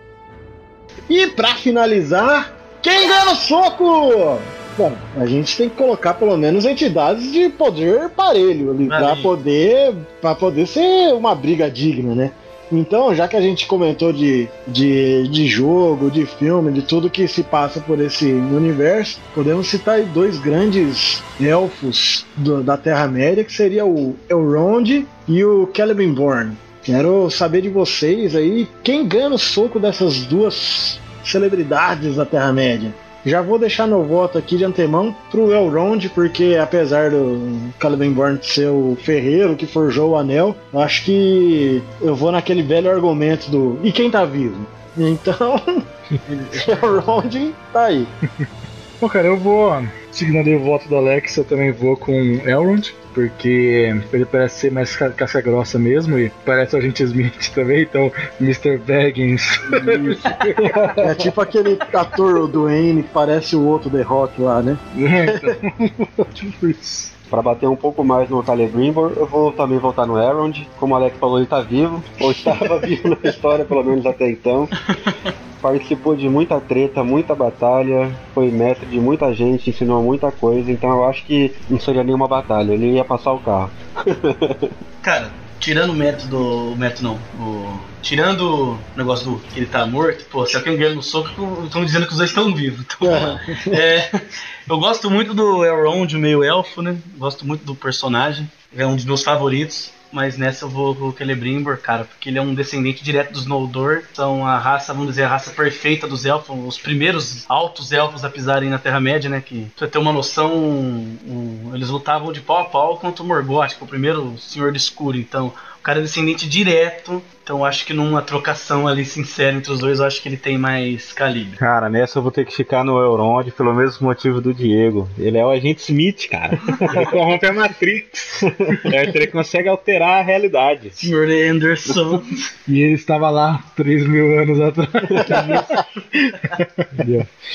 E pra finalizar, quem ganha no soco? Bom, a gente tem que colocar pelo menos entidades de poder parelho ali, pra Parelho. poder, pra poder ser uma briga digna, né? Então, já que a gente comentou de, de, de jogo, de filme, de tudo que se passa por esse universo, podemos citar aí dois grandes elfos do- da Terra-média, que seria o Elrond e o Celebrimbor. Quero saber de vocês aí, quem ganha no soco dessas duas celebridades da Terra-média? Já vou deixar meu voto aqui de antemão pro Elrond, porque apesar do Celebrimbor ser o ferreiro que forjou o anel, acho que eu vou naquele velho argumento do e quem tá vivo? Então, Elrond tá aí. Bom, cara, eu vou, seguindo ali o voto do Alex, eu também vou com Elrond, porque ele parece ser mais ca- casca grossa mesmo, e parece o agente Smith também, então Mr. Baggins. É tipo aquele ator do Wayne que parece o outro The Rock lá, né? então, tipo isso. Pra bater um pouco mais no Celebrimbor, eu vou também voltar no Elrond. Como o Alex falou, ele tá vivo, ou estava vivo na história, pelo menos até então. Participou de muita treta, muita batalha, foi mestre de muita gente, ensinou muita coisa, então eu acho que não seria nenhuma batalha, ele ia passar o carro. Cara, tirando o mérito do. O mérito não. O, tirando o negócio do que ele tá morto, pô, se alguém ganha no soco, estão dizendo que os dois estão vivos. Então, é, eu gosto muito do Elrond, o meio elfo, né? Gosto muito do personagem. É um dos meus favoritos. Mas nessa eu vou com o Celebrimbor, cara, porque ele é um descendente direto dos Noldor. São a raça, vamos dizer, a raça perfeita dos elfos, os primeiros altos elfos a pisarem na Terra-média, né? Que, pra você ter uma noção, um- eles lutavam de pau a pau contra o Morgoth, que é o primeiro Senhor do Escuro. Então, cara é descendente direto. Então, acho que numa trocação ali sincera entre os dois, eu acho que ele tem mais calibre. Cara, nessa eu vou ter que ficar no Elrond pelo mesmo motivo do Diego. Ele é o agente Smith, cara. Ele corrompe a Matrix. É, ele consegue alterar a realidade. Senhor Anderson. E ele estava lá 3 mil anos atrás.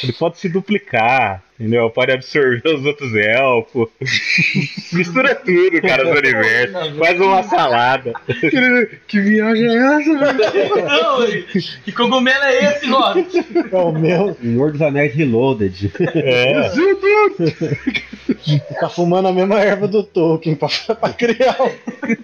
Ele pode se duplicar, entendeu? Pode absorver os outros elfos. Mistura tudo, cara, do universo. Faz uma salada. que, que viagem é essa, velho? Não, que cogumelo é esse, Rob? É o meu, Senhor dos Anéis Reloaded. É. tá fumando a mesma erva do Tolkien pra, pra criar o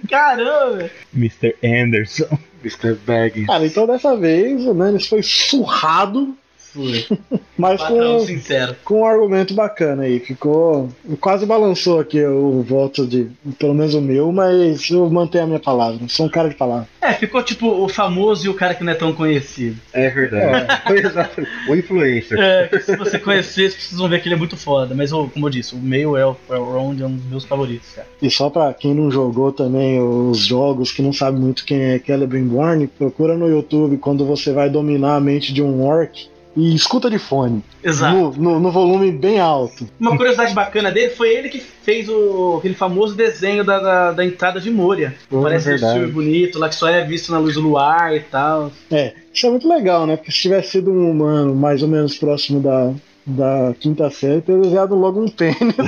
Caramba! Mr. Anderson. Mr. Baggins. Cara, então dessa vez o Nannis foi surrado Foi. Mas Patrão com, sincero. com um argumento bacana aí. Ficou. Quase balançou aqui o voto de. Pelo menos o meu, mas eu mantenho a minha palavra. Sou um cara de palavra. É, ficou tipo o famoso e o cara que não é tão conhecido. É verdade. Exatamente. O influencer. É, se você conhecer, vocês vão ver que ele é muito foda. Mas, como eu disse, o meio Elf Round é um dos meus favoritos, cara. E só pra quem não jogou também os jogos, que não sabe muito quem é Celebrimbor, procura no YouTube quando você vai dominar a mente de um orc e escuta de fone. Exato. No, no- no volume bem alto. Uma curiosidade bacana dele foi ele que fez o, aquele famoso desenho da, da, da entrada de Moria. Pô, Parece um filme bonito, lá que só é visto na luz do luar e tal. É, isso é muito legal, né? Porque se tivesse sido um humano mais ou menos próximo da, da quinta série, teria usado logo um tênis.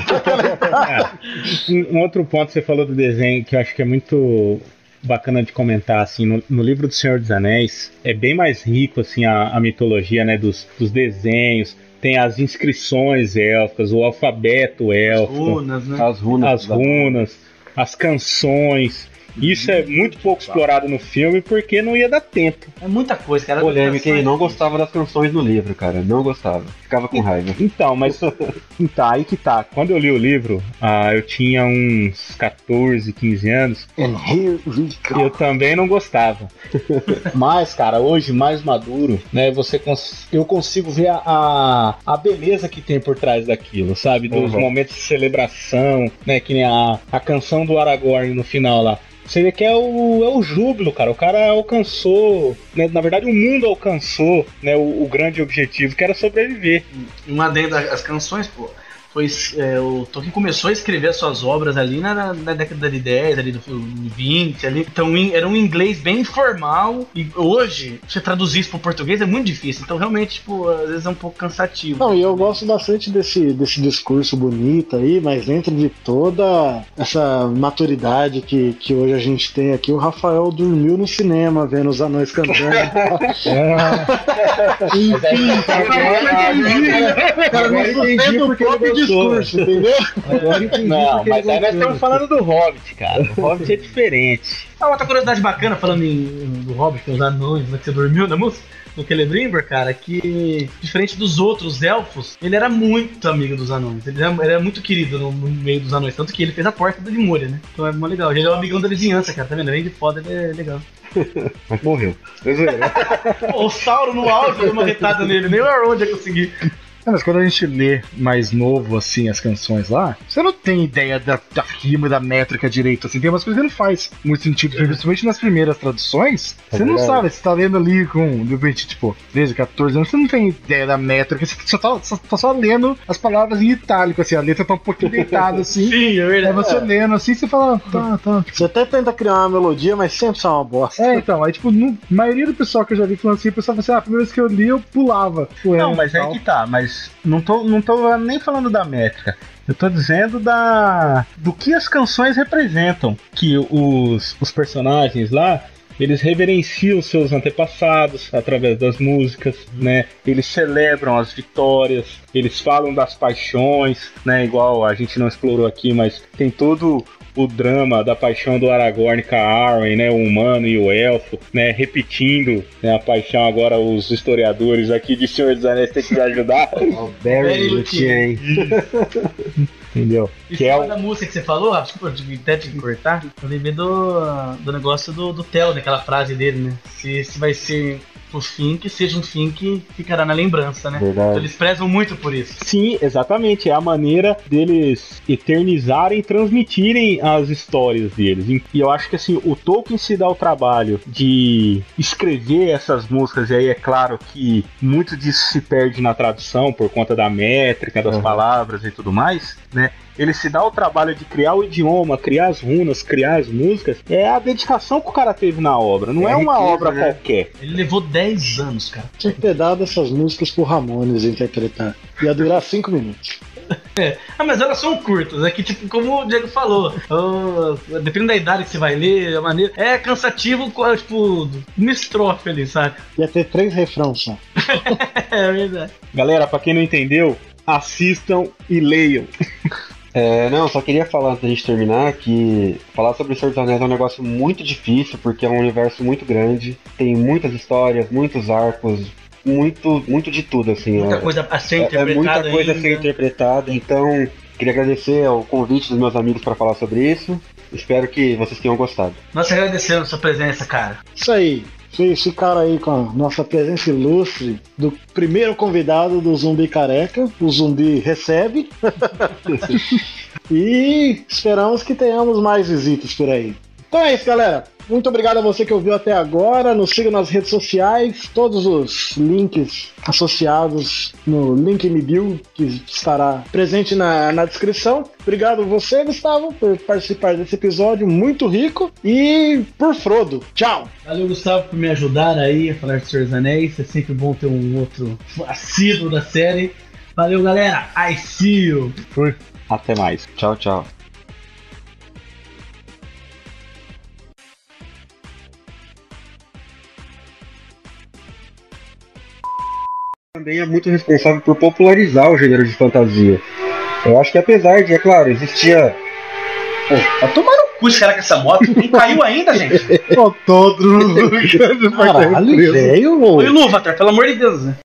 Um, um outro ponto que você falou do desenho que eu acho que é muito bacana de comentar assim no, no livro do Senhor dos Anéis é bem mais rico assim a, a mitologia né dos, dos desenhos tem as inscrições élficas o alfabeto élfico Runas, né? As runas. as runas as canções isso é muito pouco explorado no filme porque não ia dar tempo É muita coisa, cara. Polêmica, hein? Não gostava das canções no livro, cara. Não gostava. Ficava com raiva. Então, mas então, aí que tá. Quando eu li o livro, ah, eu tinha uns 14, 15 anos. And here we go. Eu também não gostava. Mas, cara, hoje mais maduro, né? Você cons- eu consigo ver a, a, a beleza que tem por trás daquilo, sabe? Dos Uhum. momentos de celebração, né? Que nem a, a canção do Aragorn no final lá. Você vê que é o, é o júbilo, cara. O cara alcançou, né, na verdade, o mundo alcançou né, o, o grande objetivo, que era sobreviver. Um adendo às canções, pô. Foi, é, o Tolkien começou a escrever as suas obras ali na, na- década de 10, ali do filme 20, ali. Então in- era um inglês bem informal. E hoje, você traduzir isso pro português é muito difícil. Então realmente, tipo, às vezes é um pouco cansativo. Não, e eu gosto bastante desse, desse discurso bonito aí, mas dentro de toda essa maturidade que, que hoje a gente tem aqui, o Rafael dormiu no cinema vendo os anões cantando. Enfim, cara, discurso, entendeu? Não, mas aí nós estamos falando do Hobbit, cara. O Hobbit é diferente. Ah, outra curiosidade bacana, falando em, do Hobbit, que é os anões, né, que você dormiu na música, no Celebrimbor, cara, que diferente dos outros elfos, ele era muito amigo dos anões. Ele era, ele era muito querido no, no meio dos anões, tanto que ele fez a porta de Moria, né? Então é mó legal. Ele é um amigão da vizinhança, cara, tá vendo? Além de foda, ele é legal. Mas morreu. Né? O Sauro no auge deu uma retada nele, nem o Elrond ia conseguir. É, mas quando a gente lê mais novo, assim, as canções lá, você não tem ideia da, da rima e da métrica direito, assim. Tem umas coisas que não faz muito sentido, principalmente nas primeiras traduções. É você não sabe, você tá lendo ali com, de repente, tipo, 13, 14 anos, você não tem ideia da métrica, você só tá só, tá só lendo as palavras em itálico, assim, a letra tá um pouquinho deitada, assim. Sim, é Aí verdade. você lendo assim, você fala, tá, tá. Você até tenta criar uma melodia, mas sempre sai uma bosta. É, então, aí, tipo, no, a maioria do pessoal que eu já vi falando assim, o pessoal fala assim, ah, a primeira vez que eu li, eu pulava. o Não, R mas é que tá, mas não tô, não tô nem falando da métrica. Eu tô dizendo da do que as canções representam. Que os, os personagens lá, eles reverenciam seus antepassados através das músicas, né? Eles celebram as vitórias, eles falam das paixões, né? Igual a gente não explorou aqui, mas tem todo o drama da paixão do Aragorn com a Arwen, né, o humano e o elfo, né, repetindo né, a paixão agora os historiadores aqui de Senhor dos Anéis têm que ajudar, Ó, Barry Lutien. entendeu? E Que é o da música que você falou, desculpa, eu até te cortar. Eu lembrei do, do negócio do, do Theo, daquela frase dele, né? Se, se vai ser o fim, que seja um fim que ficará na lembrança, né? Então eles prezam muito por isso. Sim, exatamente. É a maneira deles eternizarem e transmitirem as histórias deles. E eu acho que assim, o Tolkien se dá o trabalho de escrever essas músicas, e aí é claro que muito disso se perde na tradução por conta da métrica, das Uhum. palavras e tudo mais, né? Ele se dá o trabalho de criar o idioma, criar as runas, criar as músicas. É a dedicação que o cara teve na obra. Não é, É uma riqueza, obra né? qualquer. Ele levou 10 anos, cara. Tinha que ter dado essas músicas pro Ramones interpretar. Ia durar cinco minutos. Ah, mas elas são curtas, é que, tipo, como o Diego falou, oh, dependendo da idade que você vai ler, a maneira. É cansativo, tipo, uma estrofe ali, sabe? Ia ter três refrãos só. É verdade. Galera, pra quem não entendeu, assistam e leiam. É, não, só queria falar antes da gente terminar que falar sobre o Senhor dos Anéis é um negócio muito difícil, porque é um universo muito grande, tem muitas histórias, muitos arcos, muito, muito de tudo, assim. Muita é- coisa a ser é, é interpretada. muita coisa a ser ainda. interpretada, então queria agradecer ao convite dos meus amigos para falar sobre isso. Espero que vocês tenham gostado. Nós agradecemos a sua presença, cara. Isso aí. Vocês ficaram aí com a nossa presença ilustre do primeiro convidado do Zumbi Careca. O Zumbi recebe. e esperamos que tenhamos mais visitas por aí. Então é isso, galera. Muito obrigado a você que ouviu até agora. Nos siga nas redes sociais. Todos os links associados no link me bio, que estará presente na, na descrição. Obrigado você, Gustavo, por participar desse episódio muito rico. E por Frodo. Tchau! Valeu, Gustavo, por me ajudar aí a falar de Senhor dos Anéis. É sempre bom ter um outro assíduo da série. Valeu, galera. I see you. Até mais. Tchau, tchau. Também é muito responsável por popularizar o gênero de fantasia. Eu acho que apesar de, é claro, existia. Pô, tá tomando cu esse cara com essa moto. Não caiu ainda, gente. Ó, todo. Caralho, velho, Oi, Luvatar, pelo amor de Deus. né?